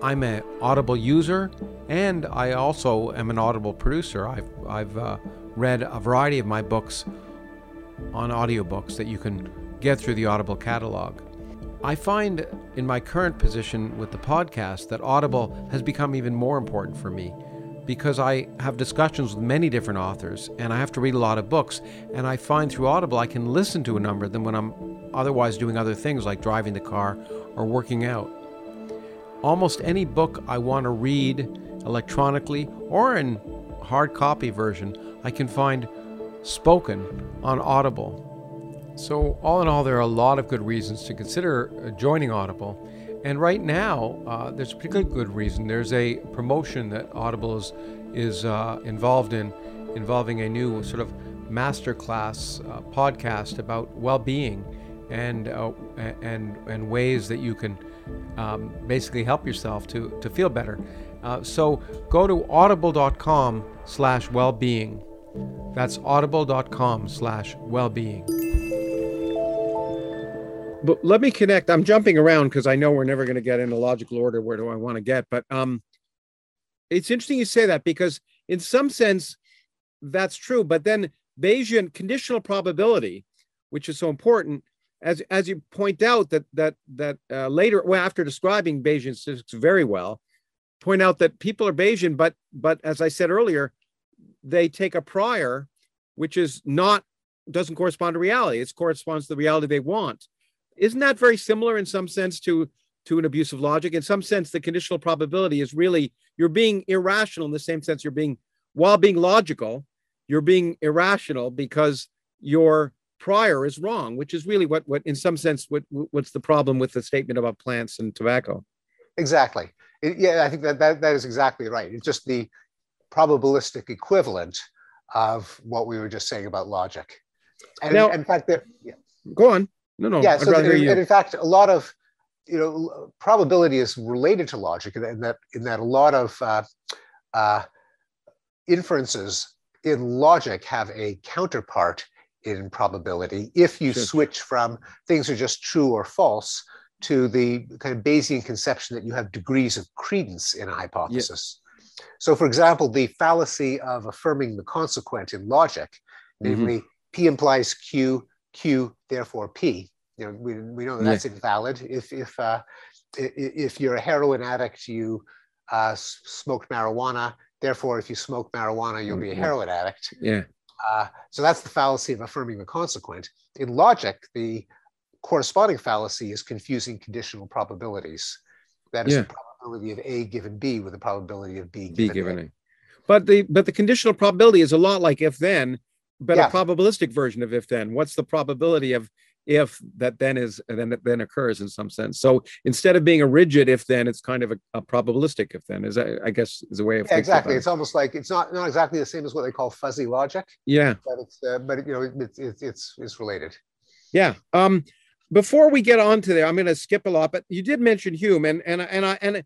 I'm an Audible user, and I also am an Audible producer. I've, I've uh, read a variety of my books on audiobooks that you can get through the Audible catalog. I find in my current position with the podcast that Audible has become even more important for me because I have discussions with many different authors and I have to read a lot of books. And I find through Audible I can listen to a number of them when I'm otherwise doing other things like driving the car or working out. Almost any book I want to read electronically or in hard copy version, I can find spoken on Audible. So, all in all, there are a lot of good reasons to consider uh, joining Audible. And right now, uh, there's a particularly good reason. There's a promotion that Audible is, is uh, involved in, involving a new sort of masterclass uh, podcast about well-being and uh, and and ways that you can um, basically help yourself to to feel better. Uh, so go to audible.com slash well-being. That's audible.com slash well-being but let me connect. I'm jumping around because I know we're never going to get in a logical order. Where do I want to get? But um, it's interesting you say that because in some sense that's true. But then Bayesian conditional probability, which is so important, as as you point out that that that uh, later, well, after describing Bayesian statistics very well, point out that people are Bayesian, but but as I said earlier, they take a prior, which is not doesn't correspond to reality. It corresponds to the reality they want. Isn't that very similar in some sense to to an abuse of logic? In some sense, the conditional probability is really you're being irrational in the same sense you're being while being logical, you're being irrational because your prior is wrong, which is really what what in some sense what what's the problem with the statement about plants and tobacco. Exactly. It, yeah, I think that, that that is exactly right. It's just the probabilistic equivalent of what we were just saying about logic. And Now- in, fact, there, yeah. Go on. No, no. yeah. I'd So rather hear you. and in fact, a lot of you know probability is related to logic in that in that, a lot of uh, uh, inferences in logic have a counterpart in probability if you Sure. switch from things are just true or false to the kind of Bayesian conception that you have degrees of credence in a hypothesis. So, for example, the fallacy of affirming the consequent in logic, Mhm. namely P implies Q, Q therefore P. You know, we, we know that Yeah. that's invalid. If if uh, if you're a heroin addict, you uh, smoked marijuana. Therefore, if you smoke marijuana, you'll be a Mhm. heroin addict. Yeah. Uh, so that's the fallacy of affirming the consequent. In logic, the corresponding fallacy is confusing conditional probabilities. That is Yeah. the probability of A given B with the probability of B, B given, given A. A. But the but the conditional probability is a lot like if then, but Yeah. a probabilistic version of if then. What's the probability of if that then is then then occurs in some sense? So instead of being a rigid if then, it's kind of a, a probabilistic if then. Is that I guess is a way of Yeah, exactly. It's almost like it's not not exactly the same as what they call fuzzy logic. Yeah. but it's uh, but you know it's it's it's, it's related. Yeah. Um, before we get on to there, I'm going to skip a lot, but you did mention Hume, and and and I and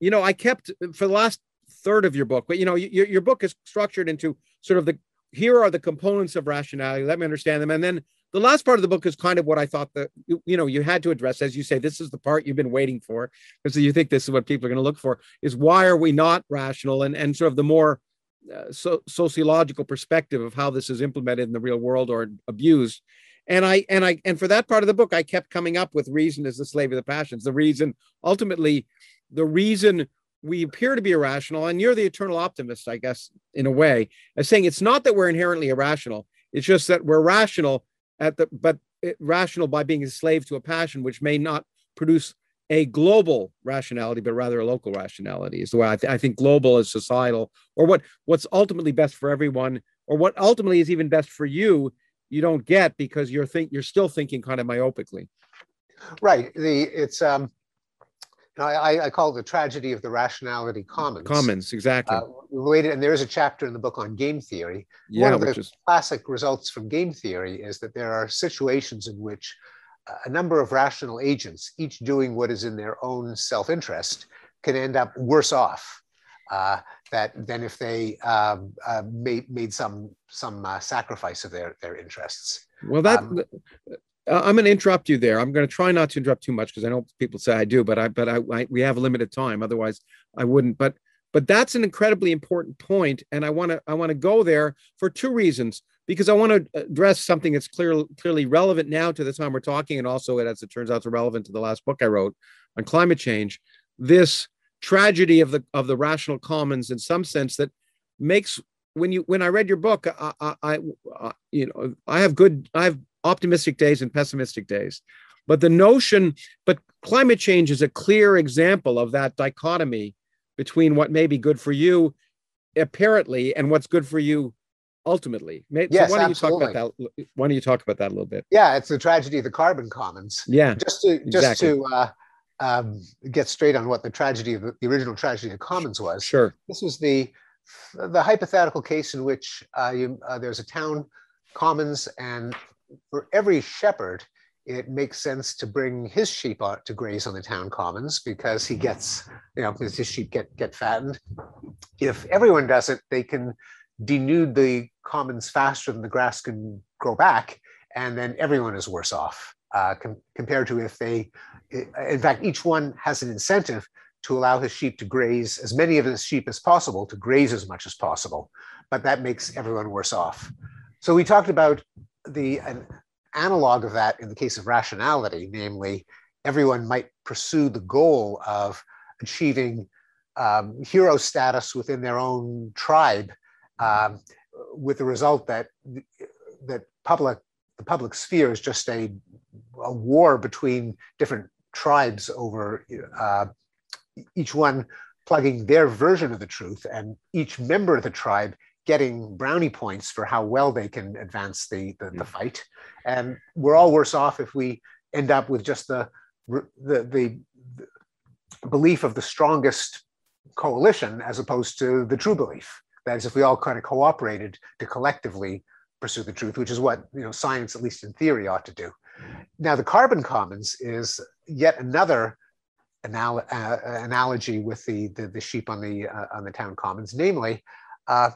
you know I kept for the last third of your book, but you know your your book is structured into sort of the here are the components of rationality. Let me understand them, and then the last part of the book is kind of what I thought that you know you had to address, as you say, this is the part you've been waiting for. Because you think this is what people are going to look for is why are we not rational? And and sort of the more uh, so, sociological perspective of how this is implemented in the real world or abused. And i and i and for that part of the book i kept coming up with reason as the slave of the passions. The reason ultimately the reason we appear to be irrational and you're the eternal optimist i guess in a way as saying it's not that we're inherently irrational it's just that we're rational at the but rational by being a slave to a passion which may not produce a global rationality but rather a local rationality is the way I, th- I think global is societal or what what's ultimately best for everyone or what ultimately is even best for you you don't get because you're think you're still thinking kind of myopically Right. The it's um, know, I, I call it the tragedy of the rationality commons. commons exactly Uh, related, and there is a chapter in the book on game theory. yeah of the- is Classic results from game theory is that there are situations in which uh, a number of rational agents, each doing what is in their own self-interest, can end up worse off uh, that than if they um, uh, made made some some uh, sacrifice of their their interests. well that um, uh, i'm going to interrupt you there. I'm going to try not to interrupt too much because i know people say i do but i but I, I we have limited time otherwise i wouldn't. But but that's an incredibly important point and i want to i want to go there for two reasons because i want to address something that's clear, clearly relevant now to the time we're talking and also as it turns out is relevant to the last book i wrote on climate change this tragedy of the of the rational commons in some sense that makes when you when i read your book i i, I you know i have good i have optimistic days and pessimistic days but the notion but climate change is a clear example of that dichotomy between what may be good for you apparently and what's good for you ultimately May- so Yes, why don't you talk about that why don't you talk about that a little bit Yeah, it's the tragedy of the carbon commons. yeah just to just Exactly. to uh, um, get straight on what the tragedy of the, the original tragedy of commons was. sure This was the the hypothetical case in which uh, you, uh, there's a town commons, and for every shepherd, it makes sense to bring his sheep out to graze on the town commons because he gets, you know, because his sheep get get fattened. If everyone does it, they can denude the commons faster than the grass can grow back, and then everyone is worse off uh, com- compared to if they, in fact, each one has an incentive to allow his sheep to graze as many of his sheep as possible to graze as much as possible but that makes everyone worse off so we talked about the an analog of that in the case of rationality namely everyone might pursue the goal of achieving um, hero status within their own tribe um, with the result that that public the public sphere is just a, a war between different tribes over uh, each one plugging their version of the truth and each member of the tribe getting brownie points for how well they can advance the, the, the fight. And we're all worse off if we end up with just the, the, the, the belief of the strongest coalition as opposed to the true belief. That is, if we all kind of cooperated to collectively pursue the truth, which is what you know science, at least in theory, ought to do. Now, the carbon commons is yet another anal- uh, analogy with the, the, the sheep on the uh, on the town commons. Namely, uh,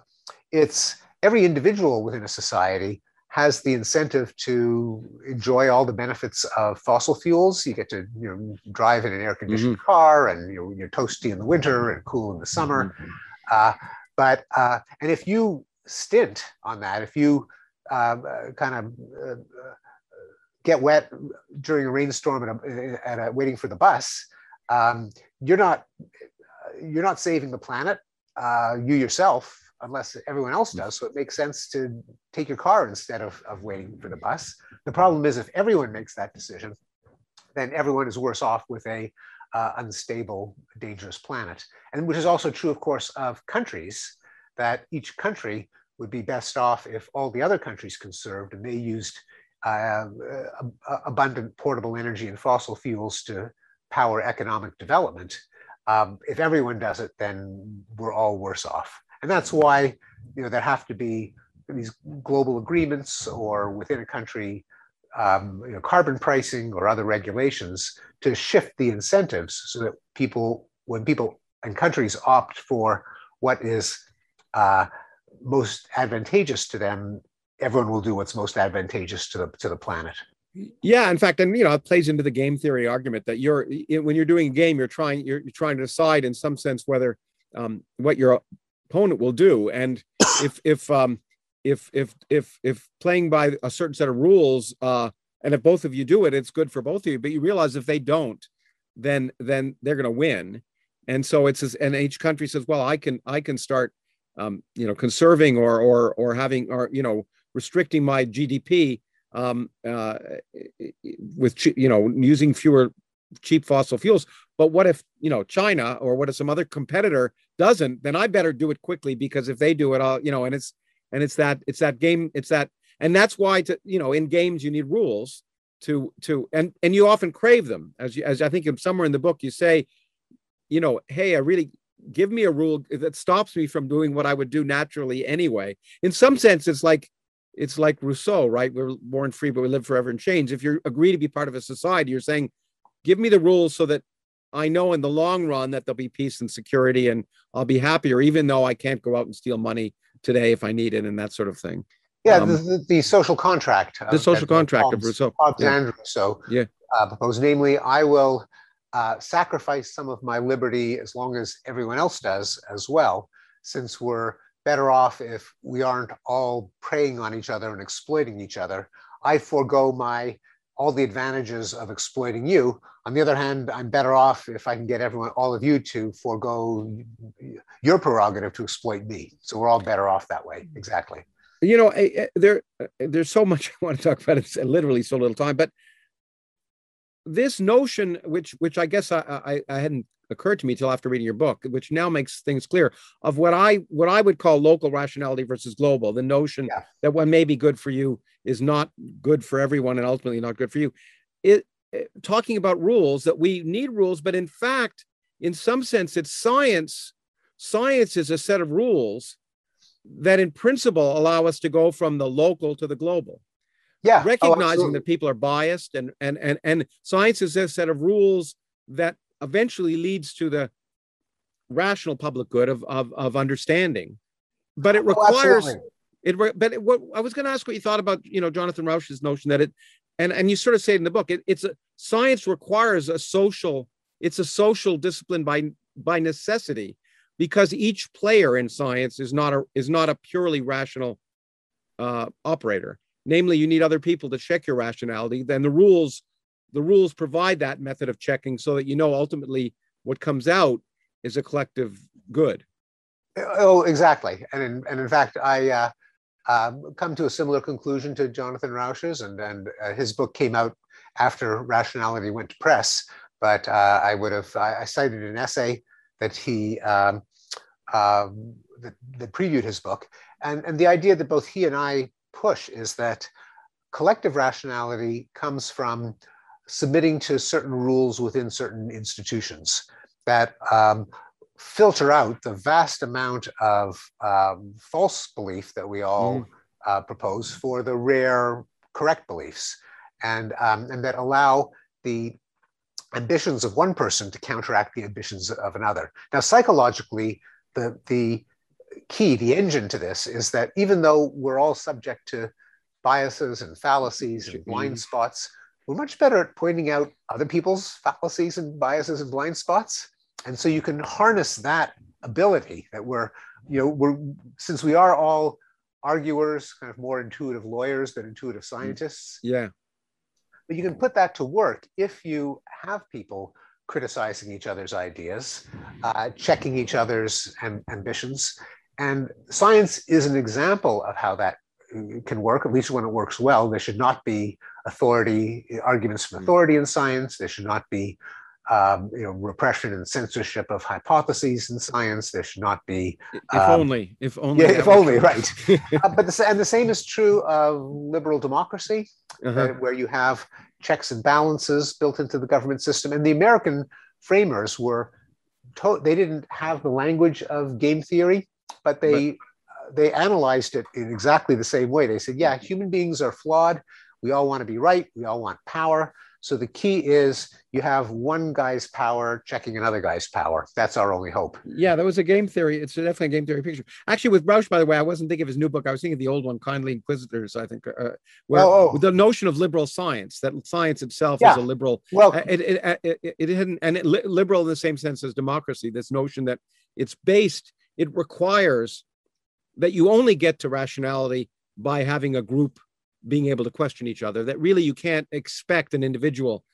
it's every individual within a society has the incentive to enjoy all the benefits of fossil fuels. You get to you know drive in an air conditioned mm-hmm. car, and you know, you're toasty in the winter and cool in the summer. Mm-hmm. Uh, but uh, and if you stint on that, if you um, uh, kind of uh, get wet during a rainstorm at a, at a, waiting for the bus, um, you're not you're not saving the planet. Uh, you yourself, unless everyone else does. So it makes sense to take your car instead of, of waiting for the bus. The problem is if everyone makes that decision, then everyone is worse off with a uh, unstable, dangerous planet. And which is also true, of course, of countries, that each country would be best off if all the other countries conserved and they used uh, abundant portable energy and fossil fuels to power economic development. Um, if everyone does it, then we're all worse off. And that's why you know, there have to be these global agreements or within a country um, you know, carbon pricing or other regulations to shift the incentives so that people, when people and countries opt for what is uh, most advantageous to them, everyone will do what's most advantageous to the to the planet. Yeah, in fact, and you know, it plays into the game theory argument that you're when you're doing a game, you're trying you're, you're trying to decide in some sense whether um, what your opponent will do, and if if um, if if if if playing by a certain set of rules, uh, and if both of you do it, it's good for both of you. But you realize if they don't, then then they're going to win, and so it's and each country says, well, I can I can start um, you know, conserving or or or having or you know restricting my GDP um, uh, with you know using fewer cheap fossil fuels. But what if you know China or what if some other competitor doesn't? Then I better do it quickly because if they do it, I'll you know, and it's and it's that it's that game, it's that, and that's why to you know in games you need rules to to and and you often crave them as you as I think somewhere in the book you say, you know, hey, I really give me a rule that stops me from doing what I would do naturally anyway. In some sense, it's like it's like Rousseau, right? We're born free, but we live forever in chains. If you agree to be part of a society, you're saying, give me the rules so that I know in the long run that there'll be peace and security and I'll be happier, even though I can't go out and steal money today if I need it and that sort of thing. Yeah, um, the, the, social contract. The social contract of Rousseau. Yeah. Rousseau yeah. Uh, proposed, namely, I will uh, sacrifice some of my liberty as long as everyone else does as well, since we're better off if we aren't all preying on each other and exploiting each other. I forego my all the advantages of exploiting you. On the other hand, I'm better off if I can get everyone, all of you, to forego your prerogative to exploit me. So we're all better off that way. Exactly. You know, eh, eh, there eh, there's so much I want to talk about. It's literally so little time, but this notion, which which I guess I, I, I hadn't occurred to me till after reading your book, which now makes things clear of what I what I would call local rationality versus global. The notion yeah. that what may be good for you is not good for everyone and ultimately not good for you. It, it, talking about rules that we need rules, but in fact, in some sense, it's science. Science is a set of rules that, in principle, allow us to go from the local to the global yeah oh, recognizing oh, that people are biased and and and and science is a set of rules that eventually leads to the rational public good of of, of understanding. But it oh, requires oh, it but it, what i was going to ask what you thought about you know jonathan rauch's notion that it and and you sort of say it in the book it, it's a science requires a social it's a social discipline by by necessity because each player in science is not a is not a purely rational uh, operator. Namely you need other people to check your rationality then the rules the rules provide that method of checking so that you know ultimately what comes out is a collective good oh exactly and in, and in fact i uh, um, come to a similar conclusion to Jonathan Rauch's, and, and uh, his book came out after Rationality went to press. But uh, I would have, I, I, cited an essay that he, um, um, that, that, previewed his book. And, and the idea that both he and I push is that collective rationality comes from submitting to certain rules within certain institutions that um, filter out the vast amount of um, false belief that we all mm. uh, propose for the rare correct beliefs, and, um, and that allow the ambitions of one person to counteract the ambitions of another. Now, psychologically, the, the key, the engine to this is that even though we're all subject to biases and fallacies and blind spots, we're much better at pointing out other people's fallacies and biases and blind spots and so you can harness that ability that we're, you know, we're, since we are all arguers, kind of more intuitive lawyers than intuitive mm. scientists. Yeah. But you can put that to work if you have people criticizing each other's ideas, uh, checking each other's am- ambitions. And science is an example of how that can work, at least when it works well. There should not be authority, arguments from mm. authority in science. There should not be um, you know, repression and censorship of hypotheses in science. There should not be. If um, only, if only. Yeah, if only, right. uh, but the, and the same is true of liberal democracy, uh-huh. uh, where you have checks and balances built into the government system. And the American framers were, to- they didn't have the language of game theory, but they. They analyzed it in exactly the same way. They said, yeah, human beings are flawed. We all want to be right. We all want power. So the key is you have one guy's power checking another guy's power. That's our only hope. Yeah, that was a game theory. It's definitely a game theory picture. Actually, with Rauch, by the way, I wasn't thinking of his new book. I was thinking of the old one, Kindly Inquisitors. I think, uh, where oh, oh. the notion of liberal science, that science itself yeah. is a liberal. Well, uh, it it, uh, it, it, it hadn't, and it, liberal in the same sense as democracy. This notion that it's based, it requires that you only get to rationality by having a group being able to question each other that really you can't expect an individual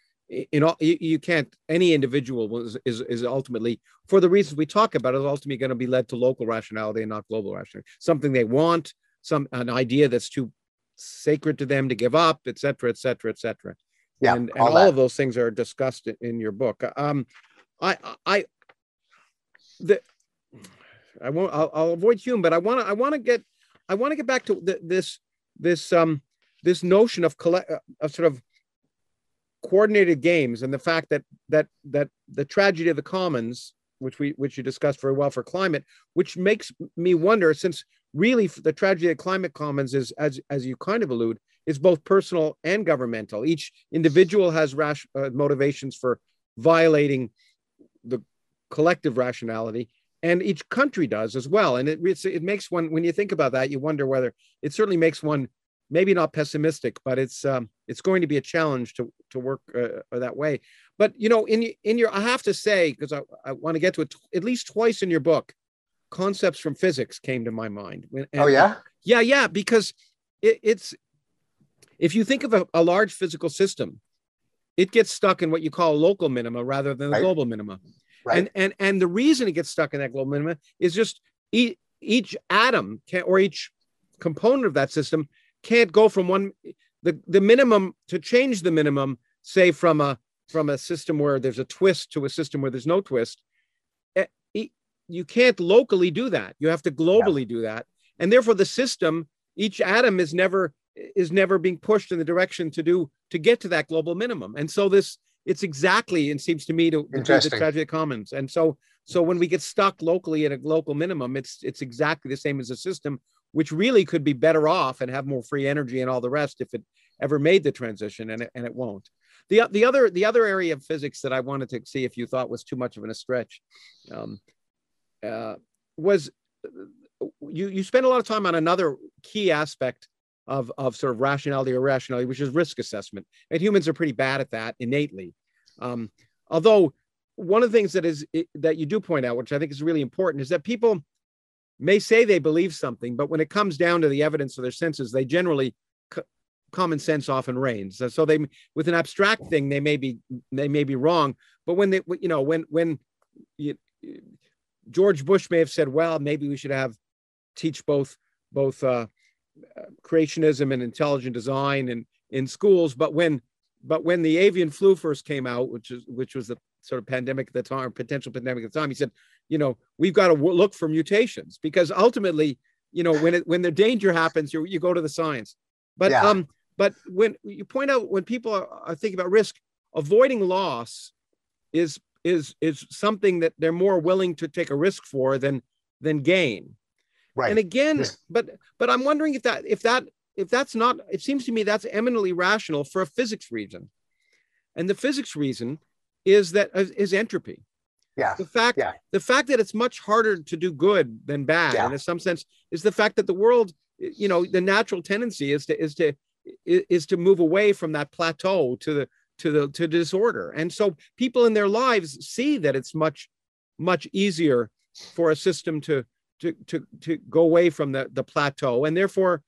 in all you, can't any individual is, is is ultimately for the reasons we talk about is ultimately going to be led to local rationality and not global rationality. Something they want some an idea that's too sacred to them to give up et cetera et cetera et cetera. Yeah and, and all, all of those things are discussed in your book. Um i i the i won't i'll, I'll avoid hume but i want to i want to get i want to get back to the, this this um this notion of collect uh, of sort of coordinated games and the fact that that that the tragedy of the commons which we which you discussed very well for climate which makes me wonder since really the tragedy of climate commons is as as you kind of allude is both personal and governmental. Each individual has rash, uh, motivations for violating the collective rationality and each country does as well and it it makes one when you think about that you wonder whether it certainly makes one maybe not pessimistic, but it's um, it's going to be a challenge to to work uh, that way. But you know, in in your, I have to say because I, I want to get to it at least twice in your book, concepts from physics came to my mind. And, oh yeah, yeah, yeah, because it, it's if you think of a, a, large physical system, it gets stuck in what you call a local minima rather than a right. global minima. Right. And and and the reason it gets stuck in that global minimum is just each, each atom can, or each component of that system can't go from one the the minimum to change the minimum say from a from a system where there's a twist to a system where there's no twist eh, you can't locally do that you have to globally yeah. do that and therefore the system each atom is never is never being pushed in the direction to do to get to that global minimum and so this it's exactly it seems to me to, to the tragedy of commons. And so so when we get stuck locally at a local minimum it's it's exactly the same as a system which really could be better off and have more free energy and all the rest if it ever made the transition and it, and it won't. The, the other the other area of physics that i wanted to see if you thought was too much of an a stretch um, uh, was you you spend a lot of time on another key aspect of of sort of rationality or irrationality which is risk assessment. And humans are pretty bad at that innately. Um, although one of the things that is that you do point out which i think is really important is that people may say they believe something, but when it comes down to the evidence of their senses, they generally common sense often reigns. So they, with an abstract thing, they may be they may be wrong, but when they, you know, when when you, George Bush may have said, well, maybe we should have teach both both uh, creationism and intelligent design and in schools. But when but when the avian flu first came out, which is which was the sort of pandemic at the time, or potential pandemic at the time, he said, you know, we've got to look for mutations because ultimately, you know, when it when the danger happens, you you go to the science. But yeah. um, but when you point out when people are, are thinking about risk, avoiding loss is is is something that they're more willing to take a risk for than than gain. Right. And again, but but I'm wondering if that if that if that's not it seems to me that's eminently rational for a physics reason. And the physics reason is that uh, is entropy. Yeah. The fact yeah. the fact that it's much harder to do good than bad yeah. in some sense is the fact that the world you know the natural tendency is to is to is to move away from that plateau to the to the to disorder and so people in their lives see that it's much much easier for a system to to to, to go away from the the plateau. And therefore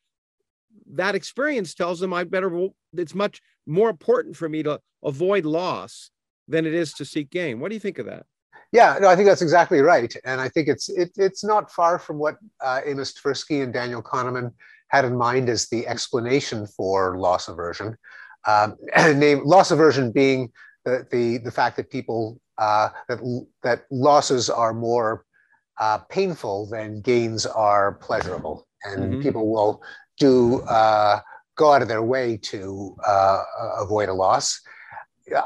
that experience tells them i better it's much more important for me to avoid loss than it is to seek gain. What do you think of that? Yeah, no, I think that's exactly right, and I think it's it, it's not far from what uh, Amos Tversky and Daniel Kahneman had in mind as the explanation for loss aversion. Um, name loss aversion being the, the, the fact that people uh, that, that losses are more uh, painful than gains are pleasurable, and mm-hmm. people will do uh, go out of their way to uh, avoid a loss.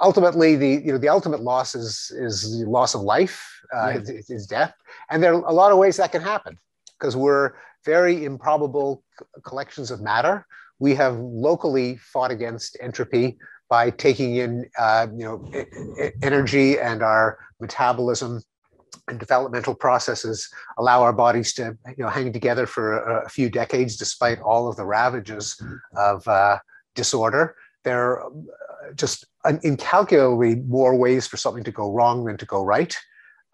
Ultimately, the you know the ultimate loss is is the loss of life, uh, yeah. is, is death, and there are a lot of ways that can happen because we're very improbable collections of matter. We have locally fought against entropy by taking in, uh, you know, energy and our metabolism and developmental processes allow our bodies to, you know, hang together for a, a few decades despite all of the ravages of uh, disorder. There are uh, just an incalculably more ways for something to go wrong than to go right.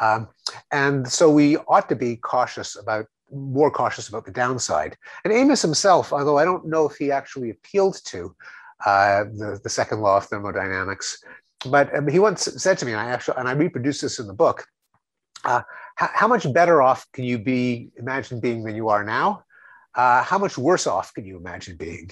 Um, and so we ought to be cautious about more cautious about the downside. And Amos himself, although I don't know if he actually appealed to uh, the, the second law of thermodynamics, but um, he once said to me, and I actually and I reproduce this in the book. Uh, how, how, much better off can you be imagine being than you are now? Uh, how much worse off can you imagine being?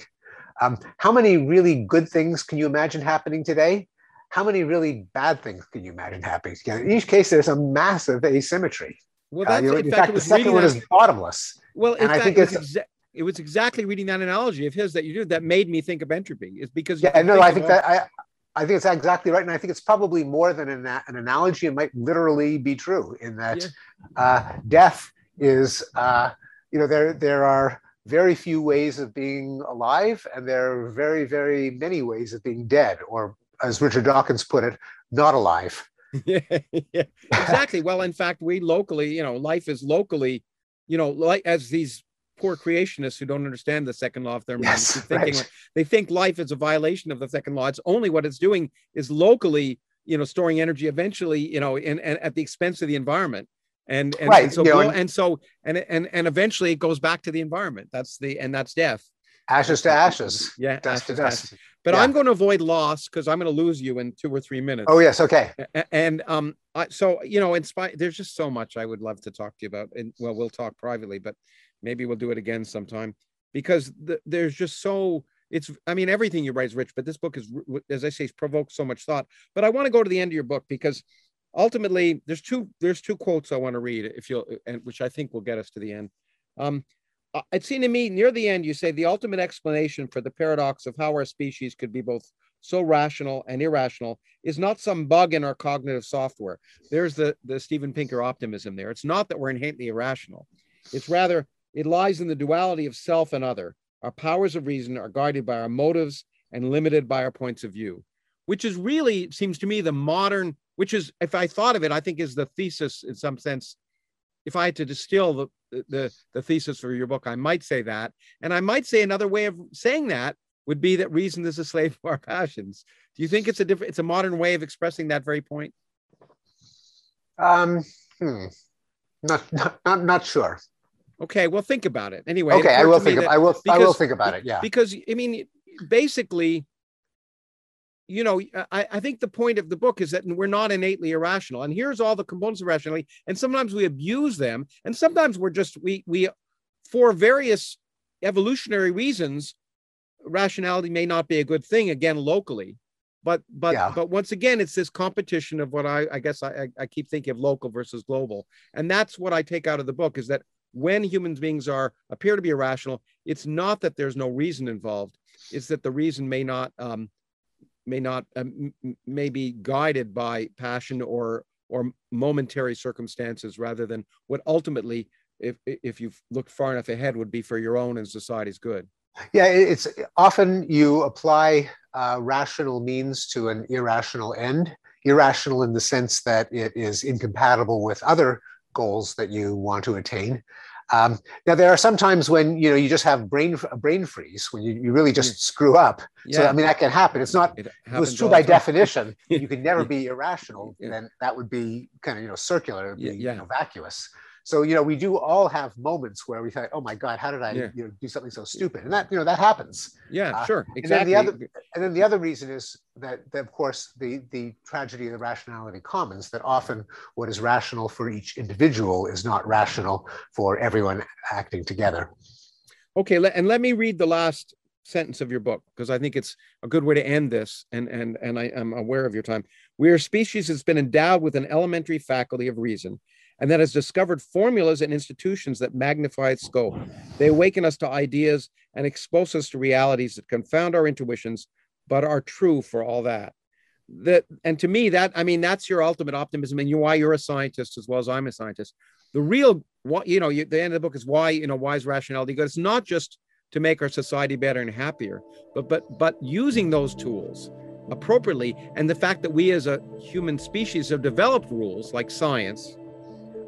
Um, how many really good things can you imagine happening today? How many really bad things can you imagine happening? In each case, there's a massive asymmetry. Well, that's, uh, you know, in, in fact, fact the second one that, is bottomless. Well, in and fact, I think it was, exa- it was exactly reading that analogy of his that you did that made me think of entropy. Is because yeah, no, I think that I, I think it's exactly right, and I think it's probably more than an, an analogy. It might literally be true in that yeah. uh, death is, uh, you know, there there are very few ways of being alive, and there are very very many ways of being dead, or as Richard Dawkins put it, not alive. yeah, yeah, exactly. well, in fact, we locally, you know, life is locally, you know, like as these poor creationists who don't understand the second law of thermodynamics, yes, thinking right. they think life is a violation of the second law. It's only what it's doing is locally, you know, storing energy eventually, you know, in, in at the expense of the environment. And and, right. and so you know, and so and and and eventually it goes back to the environment. That's the and that's death. Ashes to ashes. Yeah, dust ashes to dust. But yeah. I'm going to avoid loss because I'm going to lose you in two or three minutes. Oh yes, okay. And um, I, so you know, in spite, there's just so much I would love to talk to you about, and well, we'll talk privately, but maybe we'll do it again sometime because the, there's just so it's. I mean, everything you write is rich, but this book is, as I say, provokes so much thought. But I want to go to the end of your book because ultimately, there's two there's two quotes I want to read, if you'll, and which I think will get us to the end. Um, uh, it seemed to me near the end, you say the ultimate explanation for the paradox of how our species could be both so rational and irrational is not some bug in our cognitive software. There's the, the Steven Pinker optimism there. It's not that we're inherently irrational. It's rather, it lies in the duality of self and other. Our powers of reason are guided by our motives and limited by our points of view, which is really, seems to me, the modern, which is, if I thought of it, I think is the thesis in some sense if I had to distill the, the, the thesis for your book, I might say that. And I might say another way of saying that would be that reason is a slave to our passions. Do you think it's a different, it's a modern way of expressing that very point? Um, hmm. not, not, not, not sure. Okay, well, think about it anyway. Okay, I will think. Of, I will. Because, I will think about it. Yeah. Because I mean, basically, you know, I, I think the point of the book is that we're not innately irrational. And here's all the components of rationality. And sometimes we abuse them. And sometimes we're just, we, we, for various evolutionary reasons, rationality may not be a good thing again locally. But but Yeah. but once again, it's this competition of what I, I guess I I keep thinking of local versus global. And that's what I take out of the book is that when human beings are appear to be irrational, it's not that there's no reason involved. It's that the reason may not um, may not um, may be guided by passion or or momentary circumstances rather than what ultimately, if if you look far enough ahead, would be for your own and society's good. Yeah, it's often you apply uh, rational means to an irrational end. Irrational in the sense that it is incompatible with other goals that you want to attain. Um, now, there are some times when you know you just have brain a brain freeze when you, you really just screw up. So I mean that can happen. It's not it it was true by time. definition. You could never be irrational. Yeah. Then that would be kind of you know circular, be, Yeah, yeah. You know, vacuous. So you know we do all have moments where we think, oh my God, how did I Yeah. you know do something so stupid? And that you know that happens. Yeah, Uh, sure, then exactly. the other- And then the other reason is that, that of course, the, the tragedy of the rationality commons, that often what is rational for each individual is not rational for everyone acting together. Okay, and let me read the last sentence of your book because I think it's a good way to end this. And and and I am aware of your time. We are a species that's been endowed with an elementary faculty of reason, and that has discovered formulas and institutions that magnify its scope. They awaken us to ideas and expose us to realities that confound our intuitions, but are true for all that. That and to me, that I mean, that's your ultimate optimism, and you why you're a scientist as well as I'm a scientist. The real what you know, you, the end of the book is why you know why is rationality good? It's not just to make our society better and happier, but but but using those tools appropriately, and the fact that we as a human species have developed rules like science,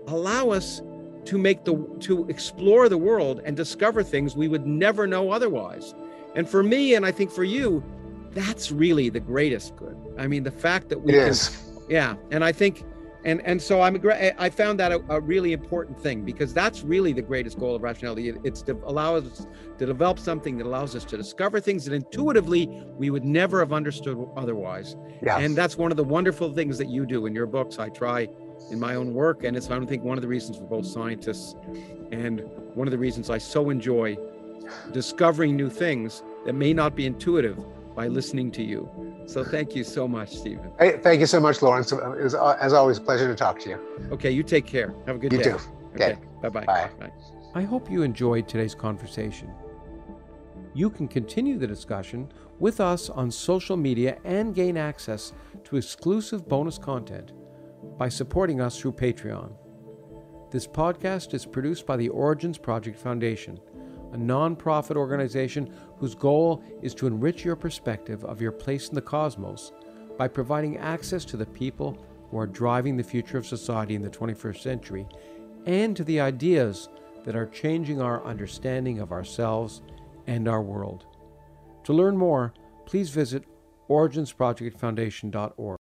allow us to make the to explore the world and discover things we would never know otherwise. And for me, and I think for you, that's really the greatest good. I mean, the fact that we It can yeah and i think and and so i'm i found that a, a really important thing because that's really the greatest goal of rationality it's to allow us to develop something that allows us to discover things that intuitively we would never have understood otherwise Yeah. and that's one of the wonderful things that you do in your books i try in my own work and it's i don't think one of the reasons for both scientists and one of the reasons i so enjoy discovering new things that may not be intuitive by listening to you so thank you so much Steven Hey, thank you so much, Lawrence. It was, uh, as always, a pleasure to talk to you. Okay, you take care. Have a good You day. too. Okay. Bye-bye. Bye. I hope you enjoyed today's conversation. You can continue the discussion with us on social media and gain access to exclusive bonus content by supporting us through Patreon. This podcast is produced by the Origins Project Foundation, a nonprofit organization whose goal is to enrich your perspective of your place in the cosmos by providing access to the people who are driving the future of society in the 21st century and to the ideas that are changing our understanding of ourselves and our world. To learn more, please visit originsprojectfoundation.org.